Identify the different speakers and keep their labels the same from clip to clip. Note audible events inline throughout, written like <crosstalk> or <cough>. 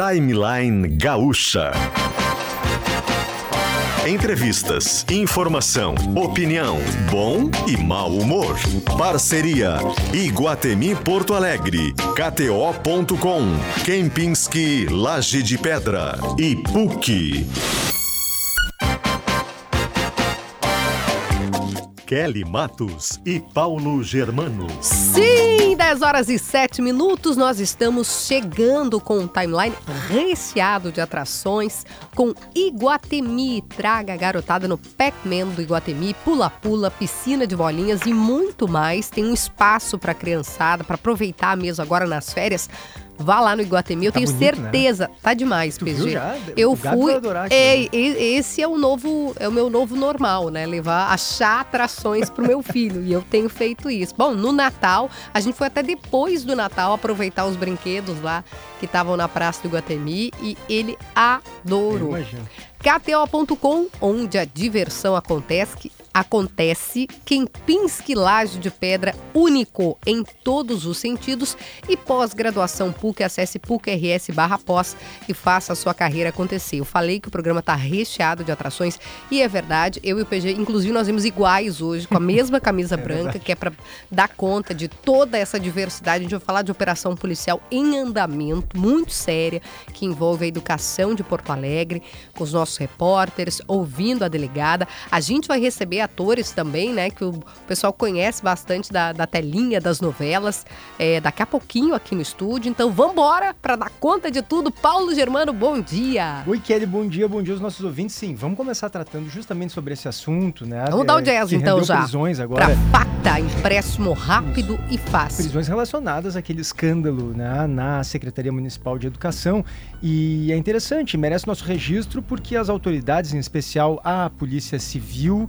Speaker 1: Timeline Gaúcha. Entrevistas, informação, opinião, bom e mau humor. Parceria Iguatemi Porto Alegre, KTO.com, Kempinski Laje de Pedra e PUC. Kelly Matos e Paulo Germano.
Speaker 2: Sim, 10 horas e 7 minutos, nós estamos chegando com um timeline recheado de atrações com Iguatemi. Traga a garotada no Pac-Man do Iguatemi, pula-pula, piscina de bolinhas e muito mais. Tem um espaço para criançada, para aproveitar mesmo agora nas férias. Vá lá no Iguatemi, eu
Speaker 3: Tá
Speaker 2: tenho
Speaker 3: bonito, né?
Speaker 2: certeza. Tá demais,
Speaker 3: Tu
Speaker 2: PG. Eu
Speaker 3: O
Speaker 2: fui. É,
Speaker 3: né?
Speaker 2: esse é o novo, é o meu novo normal, né? Levar, achar atrações pro meu filho. E eu tenho feito isso. Bom, no Natal, a gente foi até depois do Natal aproveitar os brinquedos lá que estavam na Praça do Iguatemi e ele adorou. KTO.com, onde a diversão acontece, acontece Kempinski Laje de Pedra único em todos os sentidos e pós-graduação PUC, acesse PUC-RS barra pós e faça a sua carreira acontecer. Eu falei que o programa está recheado de atrações e é verdade, eu e o PG, inclusive nós vimos iguais hoje, com a mesma <laughs> camisa branca, que é para dar conta de toda essa diversidade. A gente vai falar de operação policial em andamento, muito séria, que envolve a educação de Porto Alegre, com os nossos repórteres, ouvindo a delegada. A gente vai receber atores também, né, que o pessoal conhece bastante da, da telinha das novelas, é, daqui a pouquinho aqui no estúdio. Então vamos embora para dar conta de tudo. Paulo Germano, bom dia!
Speaker 3: Oi, Kelly, bom dia, bom dia aos nossos ouvintes. Sim, vamos começar tratando justamente sobre esse assunto, né?
Speaker 2: Vamos dar o jazz, então, já.
Speaker 3: prisões
Speaker 2: Para
Speaker 3: agora.
Speaker 2: pacta, empréstimo rápido e fácil.
Speaker 3: prisões relacionadas àquele escândalo né, na Secretaria Municipal de Educação. E é interessante, merece nosso registro porque as autoridades, em especial a Polícia Civil,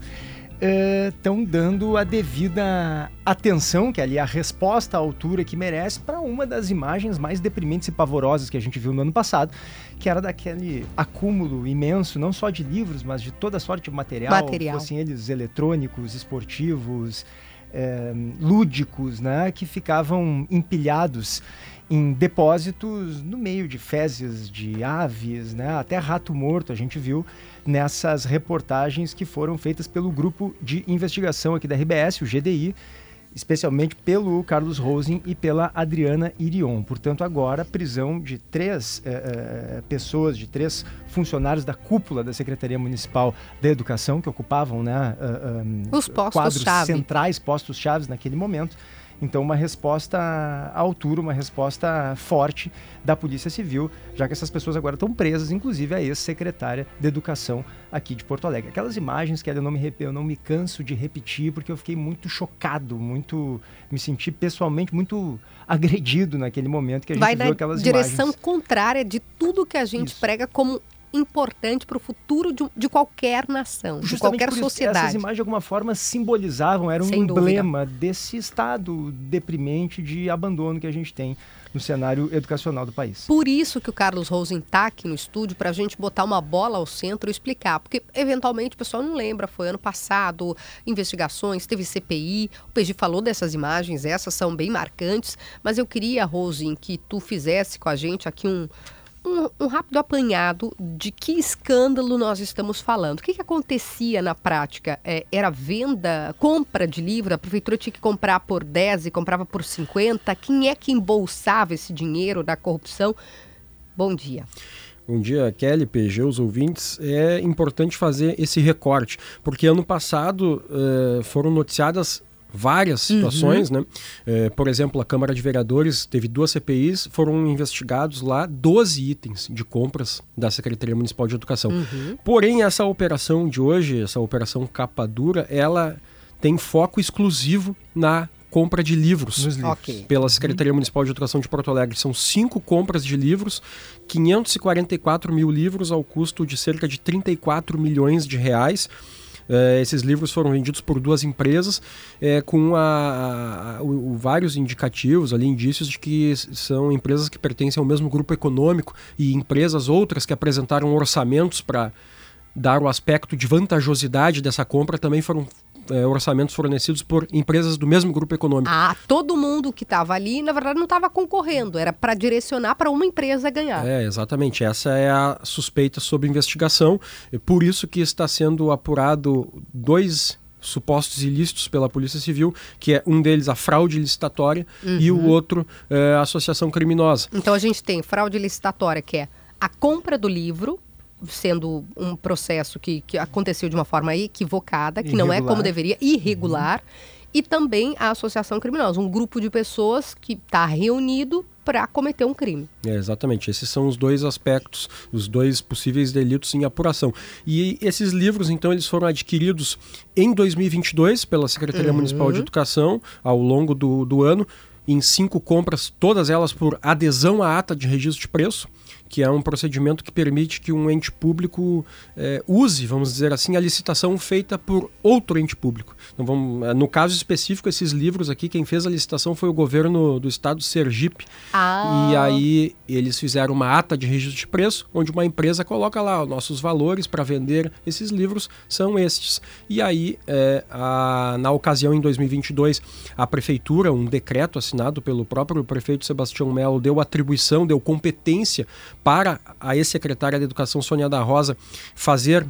Speaker 3: estão dando a devida atenção, que é ali a resposta à altura que merece, para uma das imagens mais deprimentes e pavorosas que a gente viu no ano passado, que era daquele acúmulo imenso, não só de livros, mas de toda sorte de material,
Speaker 2: Material.
Speaker 3: fossem eles eletrônicos, esportivos, eh, lúdicos, né, que ficavam empilhados em depósitos no meio de fezes de aves, né, até rato morto a gente viu nessas reportagens que foram feitas pelo grupo de investigação aqui da RBS, o GDI, especialmente pelo Carlos Rosen e pela Adriana Irion. Portanto, agora prisão de três eh, eh, pessoas, de três funcionários da cúpula da Secretaria Municipal da Educação que ocupavam, né, ah,
Speaker 2: Os postos
Speaker 3: quadros
Speaker 2: chave.
Speaker 3: centrais, postos chaves naquele momento. Então, uma resposta à altura, uma resposta forte da Polícia Civil, já que essas pessoas agora estão presas, inclusive a ex-secretária de Educação aqui de Porto Alegre. Aquelas imagens que eu não, me, eu não me canso de repetir, porque eu fiquei muito chocado, muito. me senti pessoalmente muito agredido naquele momento que a gente
Speaker 2: Vai
Speaker 3: viu
Speaker 2: na
Speaker 3: aquelas
Speaker 2: direção
Speaker 3: imagens.
Speaker 2: contrária de tudo que a gente
Speaker 3: Isso.
Speaker 2: prega como importante para o futuro de, de qualquer nação, de
Speaker 3: Justamente
Speaker 2: qualquer
Speaker 3: por isso,
Speaker 2: sociedade.
Speaker 3: Essas imagens, de alguma forma, simbolizavam, eram
Speaker 2: Sem
Speaker 3: um
Speaker 2: dúvida.
Speaker 3: emblema desse estado deprimente de abandono que a gente tem no cenário educacional do país.
Speaker 2: Por isso que o Carlos Rosen está aqui no estúdio para a gente botar uma bola ao centro e explicar, porque eventualmente o pessoal não lembra, foi ano passado, investigações, teve CPI, o PG falou dessas imagens, essas são bem marcantes, mas eu queria, Rosen, que tu fizesse com a gente aqui um, um, um rápido apanhado de que escândalo nós estamos falando. O que, que acontecia na prática? É, era venda, compra de livro, a prefeitura tinha que comprar por 10 e comprava por 50. Quem é que embolsava esse dinheiro da corrupção? Bom dia.
Speaker 4: Bom dia, Kelly, PG, os ouvintes. É importante fazer esse recorte, porque ano passado eh, foram noticiadas várias situações, né? Eh, por exemplo, a Câmara de Vereadores teve duas CPIs, foram investigados lá 12 itens de compras da Secretaria Municipal de Educação. Porém, essa operação de hoje, essa operação capa dura, ela tem foco exclusivo na compra de livros
Speaker 3: livros.
Speaker 2: Ok.
Speaker 4: pela Secretaria Municipal de Educação de Porto Alegre. São cinco compras de livros, 544 mil livros ao custo de cerca de 34 milhões de reais. Eh, esses livros foram vendidos por duas empresas eh, com a, a- o- vários indicativos, ali, indícios de que são empresas que pertencem ao mesmo grupo econômico e empresas outras que apresentaram orçamentos para dar o aspecto de vantajosidade dessa compra também foram é, orçamentos fornecidos por empresas do mesmo grupo econômico.
Speaker 2: Ah, todo mundo que estava ali, na verdade, não estava concorrendo, era para direcionar para uma empresa ganhar.
Speaker 4: É, exatamente. Essa é a suspeita sobre investigação. Por isso que está sendo apurado dois supostos ilícitos pela Polícia Civil, que é um deles a fraude licitatória uhum. e o uhum. outro é, a associação criminosa.
Speaker 2: Então a gente tem fraude licitatória, que é a compra do livro, sendo um processo que, que aconteceu de uma forma equivocada, que irregular. não é como deveria, irregular. Uhum e também a associação criminosa, um grupo de pessoas que está reunido para cometer um crime.
Speaker 4: É, exatamente, esses são os dois aspectos, os dois possíveis delitos em apuração. E esses livros, então, eles foram adquiridos em 2022 pela Secretaria uhum. Municipal de Educação, ao longo do, do ano, em cinco compras, todas elas por adesão à ata de registro de preço que é um procedimento que permite que um ente público é, use, vamos dizer assim, a licitação feita por outro ente público. Então, vamos, eh, no caso específico, esses livros aqui, quem fez a licitação foi o governo do estado Sergipe. Ah. E aí eles fizeram uma ata de registro de preço, onde uma empresa coloca lá os nossos valores para vender esses livros são estes. E aí, é, a, na ocasião, em 2022, a prefeitura, um decreto assinado pelo próprio prefeito Sebastião Melo, deu atribuição, deu competência para a ex-secretária da Educação, Sônia da Rosa, fazer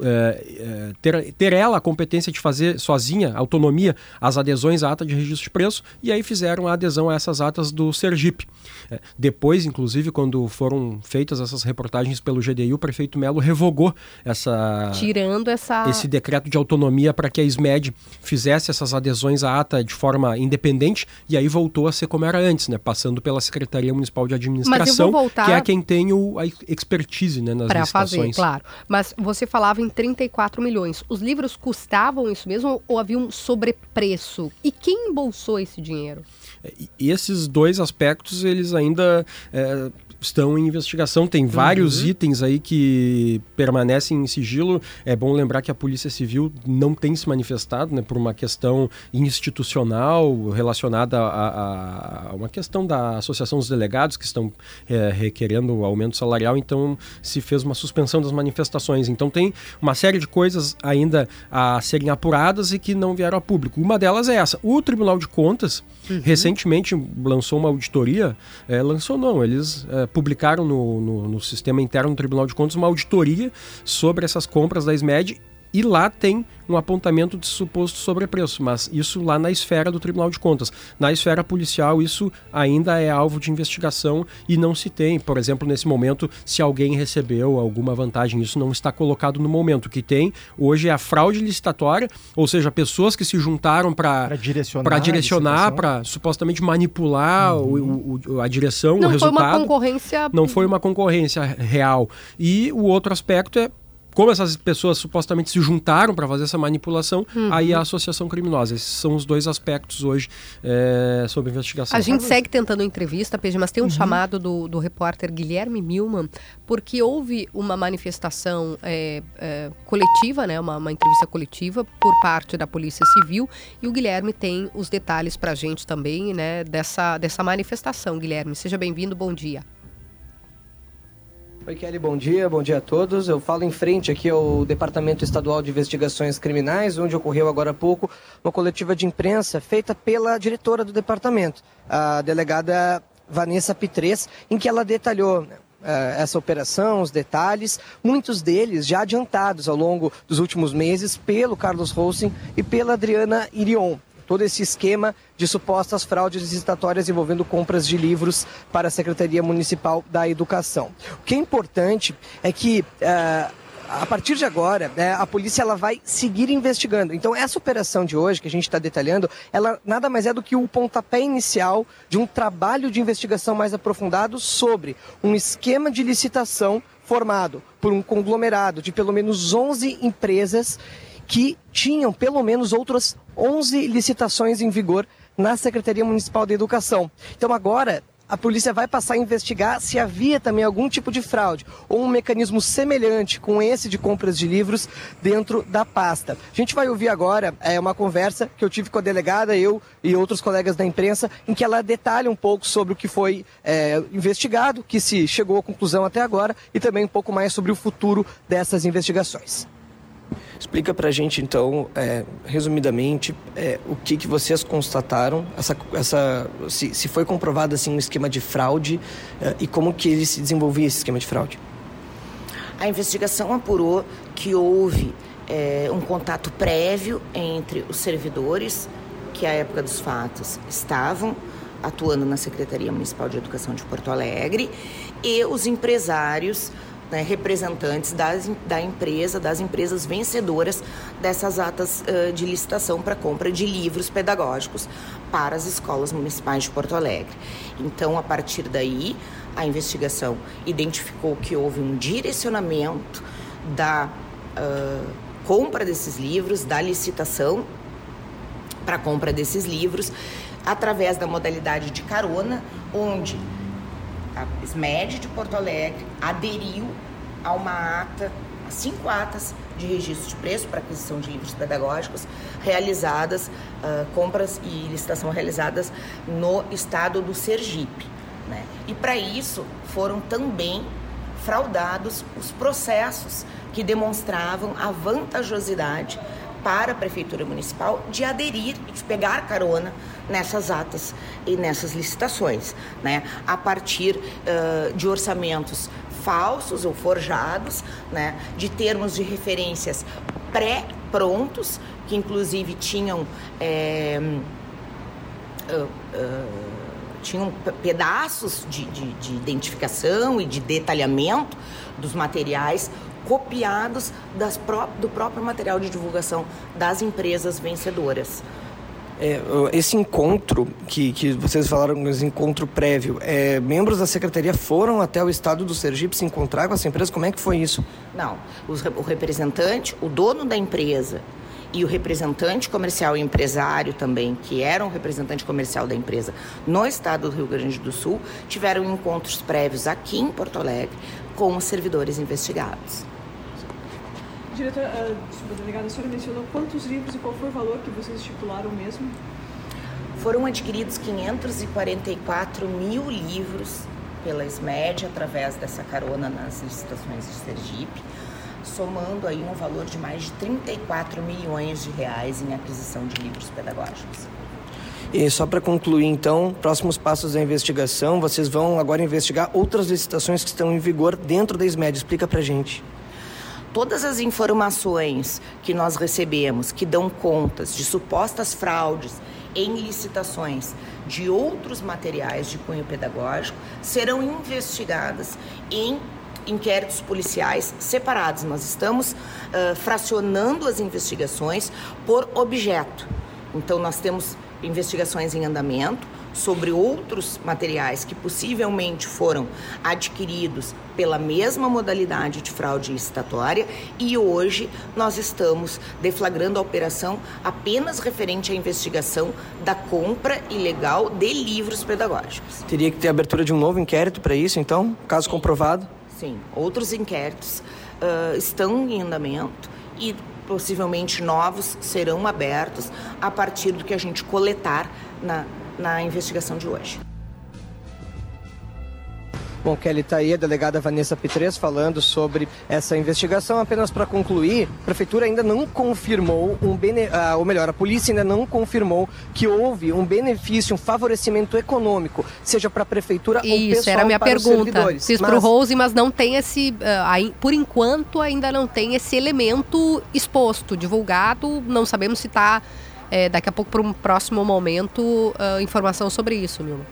Speaker 4: é, é, ter, ter ela a competência de fazer sozinha, autonomia, as adesões à ata de registro de preço, e aí fizeram a adesão a essas atas do Sergipe. É, depois, inclusive, quando foram feitas essas reportagens pelo GDI, o prefeito Melo revogou essa,
Speaker 2: Tirando essa...
Speaker 4: esse decreto de autonomia para que a SMED fizesse essas adesões à ata de forma independente, e aí voltou a ser como era antes, né? passando pela Secretaria Municipal de Administração, voltar... que é quem tem o, a expertise né, nas pra licitações. Fazer,
Speaker 2: claro. Mas você falava em 34 milhões. Os livros custavam isso mesmo ou havia um sobrepreço? E quem embolsou esse dinheiro?
Speaker 4: E esses dois aspectos, eles ainda é, estão em investigação. Tem vários uhum. itens aí que permanecem em sigilo. É bom lembrar que a Polícia Civil não tem se manifestado né, por uma questão institucional relacionada a, a uma questão da Associação dos Delegados que estão é, requerendo aumento salarial. Então se fez uma suspensão das manifestações. Então tem uma série de coisas ainda a serem apuradas e que não vieram a público. Uma delas é essa. O Tribunal de Contas uhum. recentemente lançou uma auditoria. É, lançou não, eles é, publicaram no, no, no, sistema interno do Tribunal de Contas uma auditoria sobre essas compras da SMED e lá tem um apontamento de suposto sobrepreço, mas isso lá na esfera do Tribunal de Contas. Na esfera policial, isso ainda é alvo de investigação e não se tem, por exemplo, nesse momento, se alguém recebeu alguma vantagem. Isso não está colocado no momento. O que tem hoje é a fraude licitatória, ou seja, pessoas que se juntaram para direcionar, direcionar para supostamente manipular uhum. o, o, a direção,
Speaker 2: não
Speaker 4: o resultado.
Speaker 2: Não foi uma concorrência.
Speaker 4: Não foi uma concorrência real. E o outro aspecto é como essas pessoas supostamente se juntaram para fazer essa manipulação, uhum. aí a associação criminosa. Esses são os dois aspectos hoje é, sobre investigação.
Speaker 2: A gente segue tentando entrevista, Pedro, mas tem um uhum. chamado do, do repórter Guilherme Milman, porque houve uma manifestação é, é, coletiva, né, uma, uma, entrevista coletiva por parte da Polícia Civil, e o Guilherme tem os detalhes para a gente também né, dessa, dessa manifestação. Guilherme, seja bem-vindo, bom dia.
Speaker 5: Oi, Kelly, bom dia, bom dia a todos. Eu falo em frente aqui ao Departamento Estadual de Investigações Criminais, onde ocorreu agora há pouco uma coletiva de imprensa feita pela diretora do departamento, a delegada Vanessa Pitres, em que ela detalhou né, eh, essa operação, os detalhes, muitos deles já adiantados ao longo dos últimos meses pelo Carlos Rosen e pela Adriana Irion todo esse esquema de supostas fraudes licitatórias envolvendo compras de livros para a Secretaria Municipal da Educação. O que é importante é que. Uh, a partir de agora, né, a polícia ela vai seguir investigando. Então, essa operação de hoje que a gente está detalhando, ela nada mais é do que o pontapé inicial de um trabalho de investigação mais aprofundado sobre um esquema de licitação formado por um conglomerado de pelo menos 11 empresas que tinham pelo menos outras 11 licitações em vigor na Secretaria Municipal de Educação. Então agora a polícia vai passar a investigar se havia também algum tipo de fraude ou um mecanismo semelhante com esse de compras de livros dentro da pasta. A gente vai ouvir agora é, uma conversa que eu tive com a delegada, eu e outros colegas da imprensa, em que ela detalha um pouco sobre o que foi é, investigado, que se chegou à conclusão até agora, e também um pouco mais sobre o futuro dessas investigações. Explica para a gente, então, é, resumidamente, é, o que, que vocês constataram, essa, essa, se, se foi comprovado assim, um esquema de fraude é, e como que ele se desenvolvia esse esquema de fraude.
Speaker 6: A investigação apurou que houve é, um contato prévio entre os servidores que, à época dos fatos, estavam atuando na Secretaria Municipal de Educação de Porto Alegre e os empresários né, representantes das, da empresa, das empresas vencedoras dessas atas uh, de licitação para compra de livros pedagógicos para as escolas municipais de Porto Alegre. Então, a partir daí, a investigação identificou que houve um direcionamento da uh, compra desses livros, da licitação para compra desses livros, através da modalidade de carona, onde a SMED de Porto Alegre aderiu a uma ata, a cinco atas de registro de preço para aquisição de livros pedagógicos realizadas, uh, compras e licitação realizadas no estado do Sergipe. Né? E para isso foram também fraudados os processos que demonstravam a vantajosidade para a Prefeitura Municipal de aderir e de pegar carona nessas atas e nessas licitações, né? a partir uh, de orçamentos falsos ou forjados, né? de termos de referências pré-prontos, que inclusive tinham. É, uh, uh, tinham pedaços de, de, de identificação e de detalhamento dos materiais copiados pró do próprio material de divulgação das empresas vencedoras.
Speaker 5: É, esse encontro que, que vocês falaram, esse encontro prévio, é, membros da secretaria foram até o estado do Sergipe se encontrar com essa empresa? Como é que foi isso?
Speaker 6: Não, os, o representante, o dono da empresa e o representante comercial e empresário também, que era um representante comercial da empresa no estado do Rio Grande do Sul, tiveram encontros prévios aqui em Porto Alegre com os servidores investigados.
Speaker 7: Diretora, uh, delegada, a senhora mencionou quantos livros e qual foi o valor que vocês estipularam mesmo?
Speaker 6: Foram adquiridos 544 mil livros pela SMED através dessa carona nas licitações de Sergipe, somando aí um valor de mais de 34 milhões de reais em aquisição de livros pedagógicos.
Speaker 5: E só para concluir, então, próximos passos da investigação, vocês vão agora investigar outras licitações que estão em vigor dentro da SMED. Explica para gente
Speaker 6: todas as informações que nós recebemos que dão contas de supostas fraudes em licitações de outros materiais de cunho pedagógico serão investigadas em inquéritos policiais separados. Nós estamos uh, fracionando as investigações por objeto. Então, nós temos investigações em andamento sobre outros materiais que possivelmente foram adquiridos pela mesma modalidade de fraude licitatória e hoje nós estamos deflagrando a operação apenas referente à investigação da compra ilegal de livros pedagógicos.
Speaker 5: Teria que ter abertura de um novo inquérito para isso, então, caso Sim. comprovado?
Speaker 6: Sim, outros inquéritos uh, estão em andamento e possivelmente novos serão abertos a partir do que a gente coletar na, na investigação de hoje.
Speaker 5: Bom, Kelly, está aí a delegada Vanessa Pitres falando sobre essa investigação. Apenas para concluir, a prefeitura ainda não confirmou um bene... Ah, ou melhor, a polícia ainda não confirmou que houve um benefício, um favorecimento econômico, seja para a prefeitura
Speaker 2: Isso,
Speaker 5: ou pessoal
Speaker 2: Isso, era a minha
Speaker 5: para
Speaker 2: pergunta.
Speaker 5: Fiz
Speaker 2: para o Rose, mas não tem esse, uh, por enquanto ainda não tem esse elemento exposto, divulgado. Não sabemos se está é, daqui a pouco para um próximo momento uh, informação sobre isso, Nilma.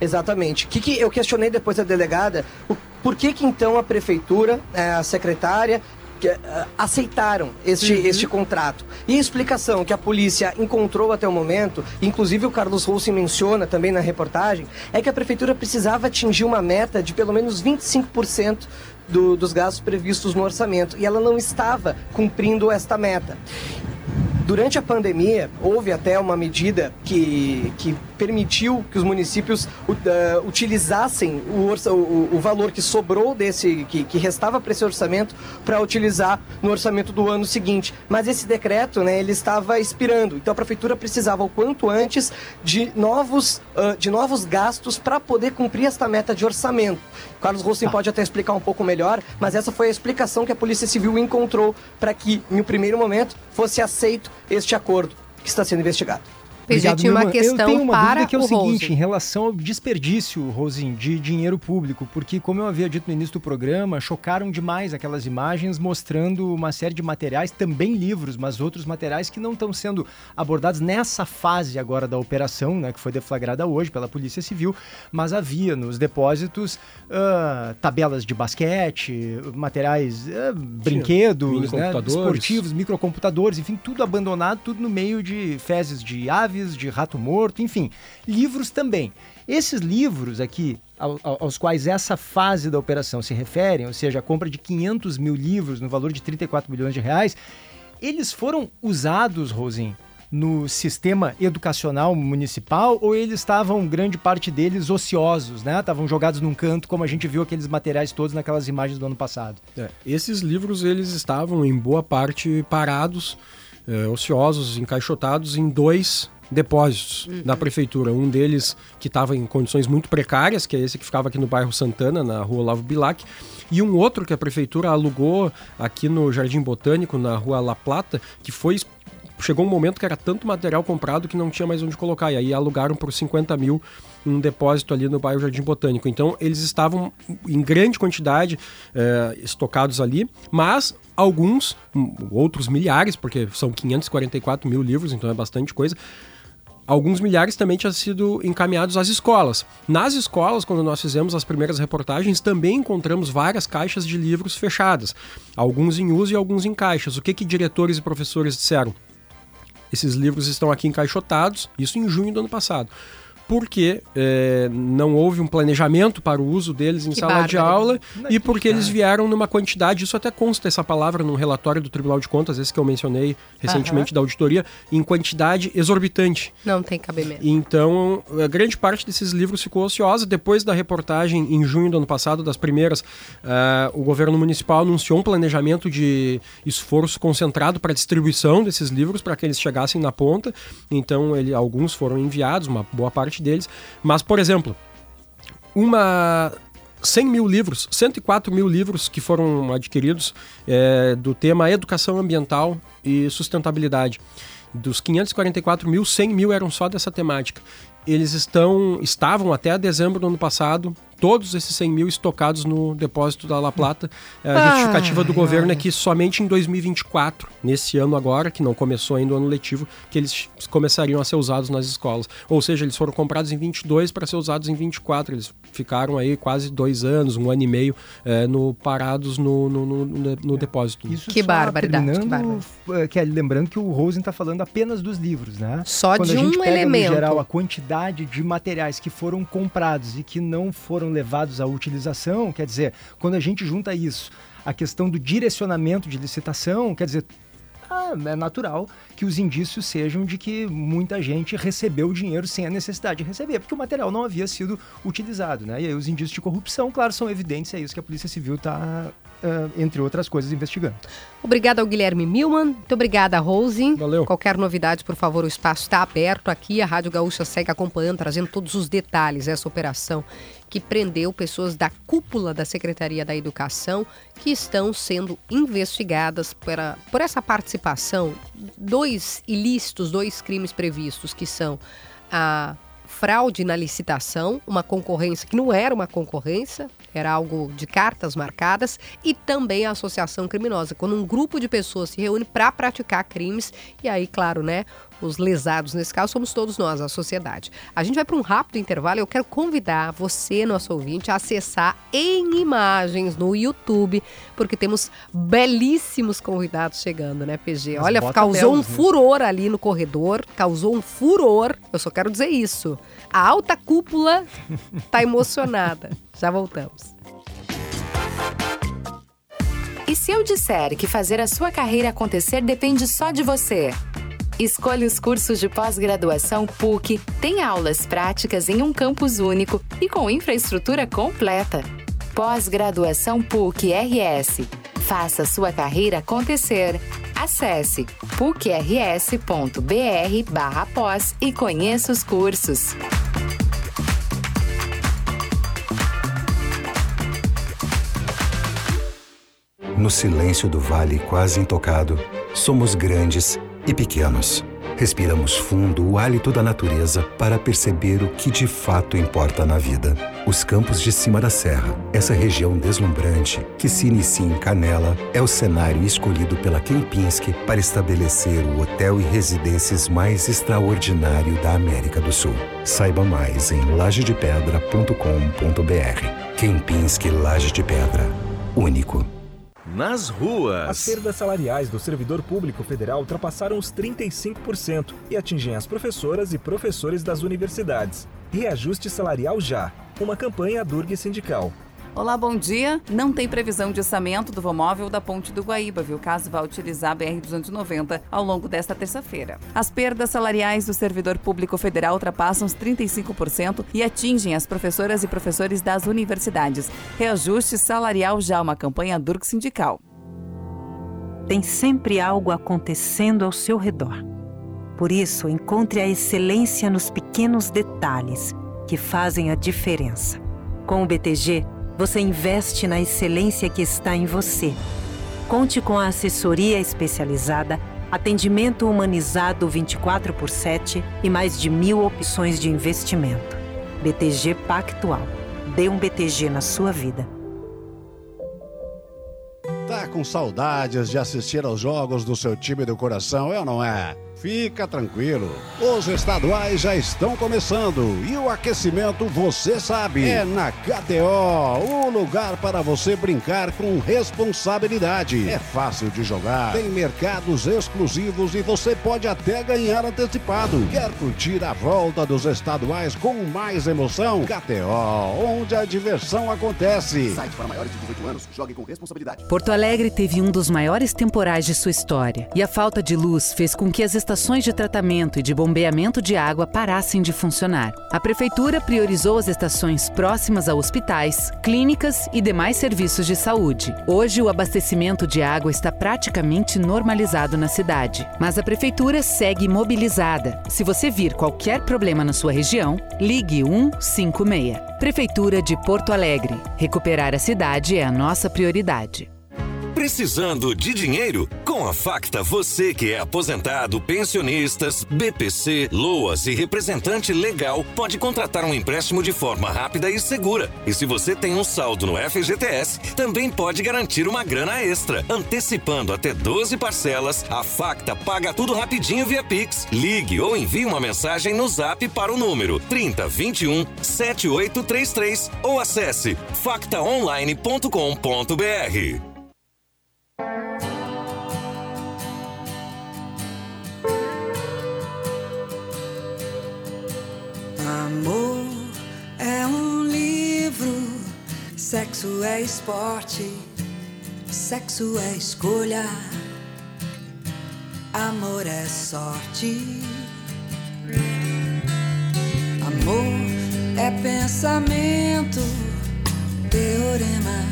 Speaker 5: Exatamente. O que, que eu questionei depois da delegada? O, por que, que então a prefeitura, é, a secretária, uh, aceitaram este, uhum. este contrato. E a explicação que a polícia encontrou até o momento, inclusive o Carlos Roussen menciona também na reportagem, é que a prefeitura precisava atingir uma meta de pelo menos 25% do, dos gastos previstos no orçamento e ela não estava cumprindo esta meta. Durante a pandemia, houve até uma medida que, que permitiu que os municípios uh, utilizassem o, o, o, valor que sobrou desse, que, que restava para esse orçamento, para utilizar no orçamento do ano seguinte. Mas esse decreto, né, ele estava expirando. Então a prefeitura precisava o quanto antes de novos, uh, de novos gastos para poder cumprir esta meta de orçamento. Carlos Rossen tá. pode até explicar um pouco melhor, mas essa foi a explicação que a Polícia Civil encontrou para que, em um primeiro momento, fosse aceito este acordo que está sendo investigado.
Speaker 2: Obrigado, tinha uma questão
Speaker 3: eu tenho uma
Speaker 2: para
Speaker 3: dúvida que é o,
Speaker 2: o
Speaker 3: seguinte,
Speaker 2: Rose.
Speaker 3: em relação ao desperdício, Rosin, de dinheiro público, porque como eu havia dito no início do programa, chocaram demais aquelas imagens mostrando uma série de materiais, também livros, mas outros materiais que não estão sendo abordados nessa fase agora da operação, né, que foi deflagrada hoje pela Polícia Civil, mas havia nos depósitos uh, tabelas de basquete, materiais, uh, brinquedos, né, esportivos, microcomputadores, enfim, tudo abandonado, tudo no meio de fezes de aves de Rato Morto, enfim, livros também. Esses livros aqui, aos quais essa fase da operação se referem, ou seja, a compra de 500 mil livros no valor de 34 milhões de reais, eles foram usados, Rosin, no sistema educacional municipal ou eles estavam, grande parte deles, ociosos, né? Estavam jogados num canto, como a gente viu aqueles materiais todos naquelas imagens do ano passado.
Speaker 4: É, esses livros, eles estavam, em boa parte, parados, é, ociosos, encaixotados em dois depósitos uhum. da prefeitura. Um deles que estava em condições muito precárias, que é esse que ficava aqui no bairro Santana, na rua Olavo Bilac, e um outro que a prefeitura alugou aqui no Jardim Botânico, na rua La Plata, que foi chegou um momento que era tanto material comprado que não tinha mais onde colocar. E aí alugaram por 50 mil um depósito ali no bairro Jardim Botânico. Então eles estavam em grande quantidade é, estocados ali, mas alguns, outros milhares, porque são 544 mil livros, então é bastante coisa, alguns milhares também tinham sido encaminhados às escolas. Nas escolas, quando nós fizemos as primeiras reportagens, também encontramos várias caixas de livros fechadas, alguns em uso e alguns em caixas. O que, que diretores e professores disseram? Esses livros estão aqui encaixotados, isso em junho do ano passado porque é, não houve um planejamento para o uso deles em que sala de aula e porque eles vieram numa quantidade, isso até consta essa palavra no relatório do Tribunal de Contas, esse que eu mencionei recentemente da auditoria, em quantidade exorbitante.
Speaker 2: Não tem cabimento.
Speaker 4: Então, a grande parte desses livros ficou ociosa. Depois da reportagem, em junho do ano passado, das primeiras, uh, o governo municipal anunciou um planejamento de esforço concentrado para a distribuição desses livros, para que eles chegassem na ponta. Então, ele, alguns foram enviados, uma boa parte deles. Mas, por exemplo, uma 100 mil livros, 104 mil livros que foram adquiridos é, do tema educação ambiental e sustentabilidade. Dos 544 mil, 100 mil eram só dessa temática. Eles estão, estavam até dezembro do ano passado todos esses 100 mil estocados no depósito da La Plata. É, a justificativa ah, do governo é que somente em 2024, nesse ano agora, que não começou ainda o ano letivo, que eles começariam a ser usados nas escolas. Ou seja, eles foram comprados em 22 para ser usados em 24. Eles ficaram aí quase dois anos, um ano e meio, é, no, parados no, no, no, no depósito.
Speaker 2: Isso que barbaridade.
Speaker 3: Que, que lembrando que o Rosen está falando apenas dos livros, né?
Speaker 2: Só
Speaker 3: Quando
Speaker 2: de um
Speaker 3: pega,
Speaker 2: elemento.
Speaker 3: No geral, a quantidade de materiais que foram comprados e que não foram levados à utilização, quer dizer, quando a gente junta isso, a questão do direcionamento de licitação, quer dizer, ah, é natural que os indícios sejam de que muita gente recebeu o dinheiro sem a necessidade de receber, porque o material não havia sido utilizado, né? E aí os indícios de corrupção, claro, são evidentes, é isso que a Polícia Civil está Uh, entre outras coisas, investigando.
Speaker 2: Obrigada ao Guilherme Milman, muito obrigada, Rose.
Speaker 4: Valeu.
Speaker 2: Qualquer novidade, por favor, o espaço está aberto aqui. A Rádio Gaúcha segue acompanhando, trazendo todos os detalhes dessa operação que prendeu pessoas da cúpula da Secretaria da Educação que estão sendo investigadas por, por essa participação. Dois ilícitos, dois crimes previstos, que são a fraude na licitação, uma concorrência que não era uma concorrência, era algo de cartas marcadas, e também a associação criminosa, quando um grupo de pessoas se reúne para praticar crimes, e aí, claro, né, os lesados nesse caso somos todos nós, a sociedade. A gente vai para um rápido intervalo e eu quero convidar você, nosso ouvinte, a acessar em imagens no YouTube, porque temos belíssimos convidados chegando, né, PG? Olha, causou um furor ali no corredor, causou um furor. Eu só quero dizer isso. A alta cúpula tá <laughs> emocionada. Já voltamos.
Speaker 8: E se eu disser que fazer a sua carreira acontecer depende só de você? Escolha os cursos de pós-graduação PUC, tem aulas práticas em um campus único e com infraestrutura completa. Pós-graduação PUC RS. Faça sua carreira acontecer. Acesse pucrs.br/pós e conheça os cursos.
Speaker 9: No silêncio do vale quase intocado, somos grandes e pequenos. Respiramos fundo o hálito da natureza para perceber o que de fato importa na vida. Os campos de cima da serra, essa região deslumbrante que se inicia em Canela, é o cenário escolhido pela Kempinski para estabelecer o hotel e residências mais extraordinário da América do Sul. Saiba mais em lajedepedra.com.br. Kempinski Laje de Pedra. Único
Speaker 10: nas ruas.
Speaker 11: As perdas salariais do servidor público federal ultrapassaram os 35% e atingem as professoras e professores das universidades. Reajuste salarial já. Uma campanha Durg Sindical.
Speaker 12: Olá, bom dia. Não tem previsão de orçamento do Vomóvel da Ponte do Guaíba, viu? Caso vá utilizar a BR-290 ao longo desta terça-feira. As perdas salariais do servidor público federal ultrapassam os 35% e atingem as professoras e professores das universidades. Reajuste salarial já, uma campanha Durk Sindical.
Speaker 13: Tem sempre algo acontecendo ao seu redor. Por isso, encontre a excelência nos pequenos detalhes que fazem a diferença. Com o BTG, você investe na excelência que está em você. Conte com a assessoria especializada, atendimento humanizado 24 por 7 e mais de mil opções de investimento. BTG Pactual. Dê um BTG na sua vida.
Speaker 14: Tá com saudades de assistir aos jogos do seu time do coração, é ou não é? Fica tranquilo, os estaduais já estão começando e o aquecimento, você sabe, é na KTO, o lugar para você brincar com responsabilidade. É fácil de jogar, tem mercados exclusivos e você pode até ganhar antecipado. Quer curtir a volta dos estaduais com mais emoção? KTO, onde a diversão acontece.
Speaker 15: Site para maiores de 18 anos, jogue com responsabilidade.
Speaker 16: Porto Alegre teve um dos maiores temporais de sua história e a falta de luz fez com que as estações estações de tratamento e de bombeamento de água parassem de funcionar. A Prefeitura priorizou as estações próximas a hospitais, clínicas e demais serviços de saúde. Hoje, o abastecimento de água está praticamente normalizado na cidade, mas a Prefeitura segue mobilizada. Se você vir qualquer problema na sua região, ligue 156. Prefeitura de Porto Alegre. Recuperar a cidade é a nossa prioridade.
Speaker 17: Precisando de dinheiro? Com a Facta, você que é aposentado, pensionistas, BPC, LOAS e representante legal, pode contratar um empréstimo de forma rápida e segura. E se você tem um saldo no FGTS, também pode garantir uma grana extra. Antecipando até 12 parcelas, a Facta paga tudo rapidinho via Pix. Ligue ou envie uma mensagem no zap para o número 3021 7833 ou acesse factaonline.com.br.
Speaker 18: Amor é um livro, sexo é esporte, sexo é escolha, amor é sorte. Amor é pensamento, teorema,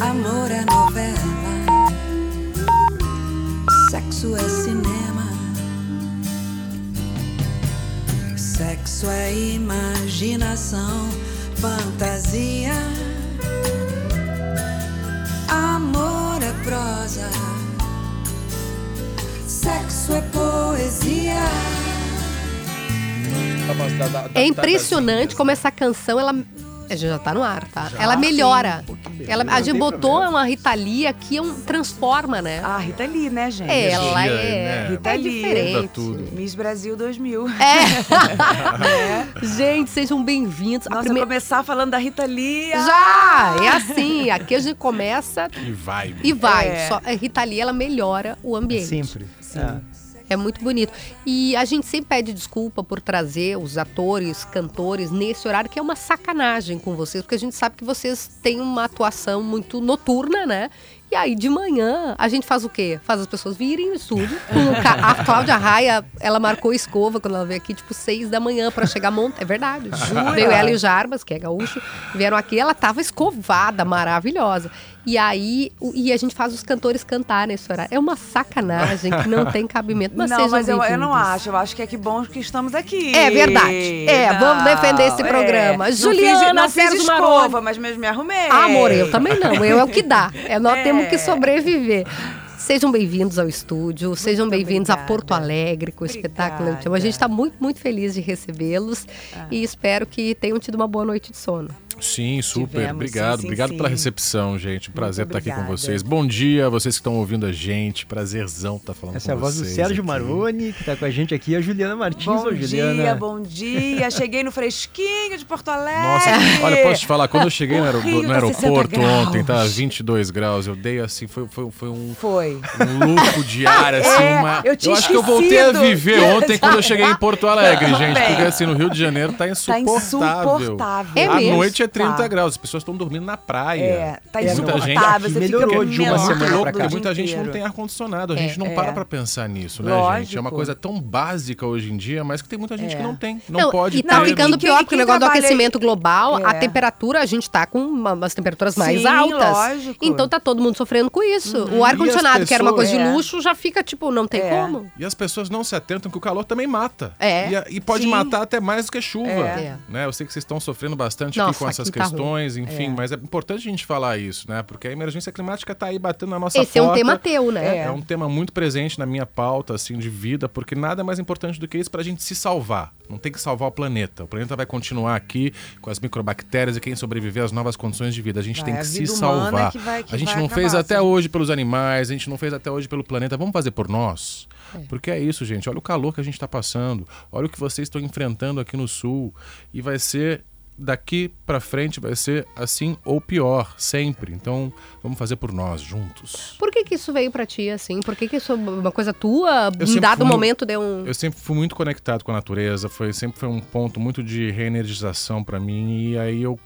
Speaker 18: amor é novela, sexo é cinema. Sexo é imaginação, fantasia. Amor é prosa. Sexo é poesia.
Speaker 2: É impressionante como essa canção ela a gente já tá no ar, tá? Já, ela melhora. Sim, ela, a gente botou problema. uma Rita Lee aqui, um, transforma, né?
Speaker 12: Ah, Rita Lee, né, gente?
Speaker 2: É, ela é, né?
Speaker 12: Rita
Speaker 2: é
Speaker 12: Lee.
Speaker 2: diferente.
Speaker 12: Tudo. Miss Brasil 2000.
Speaker 2: É. <laughs> é. Gente, sejam bem-vindos.
Speaker 12: Nossa, primeira... começar falando da Rita Lee.
Speaker 2: Ah! Já! É assim, aqui a gente começa...
Speaker 10: E vai.
Speaker 2: E vai. É. Só, a Rita Lee, ela melhora o ambiente.
Speaker 3: Sempre.
Speaker 2: Sim. É. É muito bonito. E a gente sempre pede desculpa por trazer os atores, cantores nesse horário, que é uma sacanagem com vocês, porque a gente sabe que vocês têm uma atuação muito noturna, né? E aí, de manhã, a gente faz o quê? Faz as pessoas virem no estúdio. <laughs> A Cláudia Raia, ela marcou escova quando ela veio aqui, tipo, seis da manhã pra chegar monta. É verdade.
Speaker 19: Jura?
Speaker 2: Veio ela e o Jarbas, que é gaúcho, vieram aqui, ela tava escovada, maravilhosa. E aí, o- e a gente faz os cantores cantar nesse horário. É uma sacanagem que não tem cabimento. Mas
Speaker 19: não, mas eu, eu não acho. Eu acho que é que bom que estamos aqui.
Speaker 2: É verdade. É, vamos defender esse
Speaker 19: Não,
Speaker 2: programa.
Speaker 19: é.
Speaker 2: Juliana
Speaker 19: não fiz, não fiz escova,
Speaker 2: Maroni.
Speaker 19: mas mesmo me arrumei.
Speaker 2: Ah, amor, eu também não. Eu é o que dá. É, nós
Speaker 19: É.
Speaker 2: temos que sobreviver. Sejam bem-vindos ao estúdio, sejam bem-vindos a Porto Alegre com o espetáculo. A gente está muito, muito feliz de recebê-los
Speaker 19: Ah.
Speaker 2: e espero que tenham tido uma boa noite de sono.
Speaker 20: Sim, super.
Speaker 2: Tivemos,
Speaker 20: obrigado.
Speaker 2: sim, sim,
Speaker 20: obrigado
Speaker 2: sim.
Speaker 20: pela recepção, gente. Um prazer estar aqui com
Speaker 2: obrigada.
Speaker 20: vocês. Bom dia, vocês que estão ouvindo a gente. Prazerzão estar falando
Speaker 3: Essa é
Speaker 20: com
Speaker 3: a voz do
Speaker 20: vocês.
Speaker 3: Sérgio
Speaker 20: aqui.
Speaker 3: Maroni, que tá com a gente aqui, e a Juliana Martins.
Speaker 19: Bom
Speaker 3: Ô, Juliana.
Speaker 19: dia, bom dia. Cheguei no fresquinho de Porto Alegre.
Speaker 20: Nossa, olha, posso te falar, quando eu cheguei no, no
Speaker 19: tá 60
Speaker 20: aeroporto ontem, tá 22 graus, eu dei assim, foi, foi, foi um,
Speaker 19: Foi.
Speaker 20: um de ar, <laughs> assim,
Speaker 19: É,
Speaker 20: uma...
Speaker 19: eu tinha
Speaker 20: acho que eu voltei a viver ontem quando eu cheguei em Porto Alegre, gente, porque assim, no Rio de Janeiro tá insuportável.
Speaker 19: insuportável.
Speaker 2: É
Speaker 20: à
Speaker 2: mesmo?
Speaker 20: noite é 30
Speaker 19: Tá.
Speaker 20: graus, as pessoas estão dormindo na praia.
Speaker 19: É, tá
Speaker 20: muita
Speaker 19: insuportável,
Speaker 20: gente
Speaker 19: você fica
Speaker 3: melhorou de uma
Speaker 19: melhor
Speaker 3: semana
Speaker 19: do
Speaker 3: pra cá.
Speaker 20: muita gente não
Speaker 19: inteiro.
Speaker 20: tem ar-condicionado, a
Speaker 2: É,
Speaker 20: gente não
Speaker 19: é.
Speaker 20: para pra pensar nisso, né, gente? É
Speaker 19: Lógico.
Speaker 20: uma coisa tão básica hoje em dia, mas que tem muita gente
Speaker 19: É.
Speaker 20: que não tem. Não, pode
Speaker 2: e tá
Speaker 20: ter.
Speaker 2: ficando
Speaker 19: E quem-
Speaker 2: pior, porque o negócio do aquecimento global, a
Speaker 19: É.
Speaker 2: temperatura, a gente tá com uma- umas temperaturas mais
Speaker 19: Sim,
Speaker 2: altas.
Speaker 19: lógico.
Speaker 2: Então tá todo mundo sofrendo com isso.
Speaker 19: Uhum.
Speaker 2: O ar-condicionado, que era uma coisa de luxo, já fica tipo, não tem
Speaker 19: É.
Speaker 2: como.
Speaker 20: E as pessoas não se atentam que o calor também mata.
Speaker 2: É.
Speaker 20: E, a- pode matar até mais do que chuva.
Speaker 19: É.
Speaker 20: Né? Eu sei que vocês estão sofrendo bastante
Speaker 2: Nossa,
Speaker 20: aqui com essas questões, enfim,
Speaker 19: É.
Speaker 20: mas é importante a gente falar isso, né? Porque a emergência climática tá aí batendo na nossa
Speaker 2: Esse é um
Speaker 20: porta.
Speaker 2: tema teu, né?
Speaker 20: É. um tema muito presente na minha pauta, assim, de vida, porque nada é mais importante do que isso pra gente se salvar. Não tem que salvar o planeta. O planeta vai continuar aqui com as microbactérias e quem sobreviver às novas condições de vida. A gente
Speaker 19: Vai,
Speaker 20: tem
Speaker 19: a
Speaker 20: que se salvar.
Speaker 19: é que vai- que
Speaker 20: a gente não fez
Speaker 19: acabar,
Speaker 20: até
Speaker 19: assim.
Speaker 20: hoje pelos animais, a gente não fez até hoje pelo planeta. Vamos fazer por nós? Porque é isso, gente. Olha o calor que a gente está passando. Olha o que vocês estão enfrentando aqui no sul. E vai ser daqui para frente vai ser assim ou pior, sempre. Então, vamos fazer por nós juntos.
Speaker 2: Por que que isso veio pra ti, assim? Por que que isso é uma coisa tua? Em dado
Speaker 20: fui
Speaker 2: momento deu um...
Speaker 20: Eu sempre fui muito conectado com a natureza, foi sempre foi um ponto muito de reenergização para mim e aí eu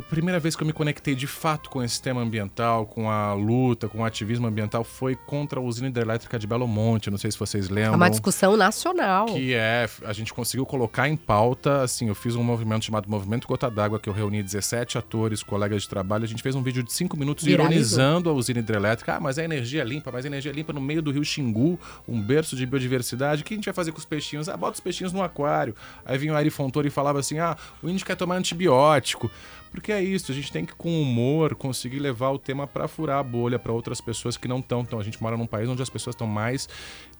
Speaker 20: primeira vez que eu me conectei de fato com esse tema ambiental, com a luta, com o ativismo ambiental foi contra a usina hidrelétrica de Belo Monte, não sei se vocês
Speaker 2: É
Speaker 20: lembram.
Speaker 2: uma discussão nacional.
Speaker 20: Que é, a gente conseguiu colocar em pauta, assim, eu fiz um movimento chamado Movimento Gota d'Água, que eu reuni 17 atores, colegas de trabalho, a gente fez um vídeo de 5 minutos
Speaker 2: Viralizou.
Speaker 20: ironizando a usina hidrelétrica. Ah, mas é energia limpa, mas é energia limpa no meio do rio Xingu, um berço de biodiversidade. O que a gente vai fazer com os peixinhos? Ah, bota os peixinhos no aquário. Aí vinha o Ari Fontoura e falava assim, ah, o índio quer tomar antibiótico. Porque é isso, a gente tem que, com humor, conseguir levar o tema para furar a bolha para outras pessoas que não estão. Então, a gente mora num país onde as pessoas estão mais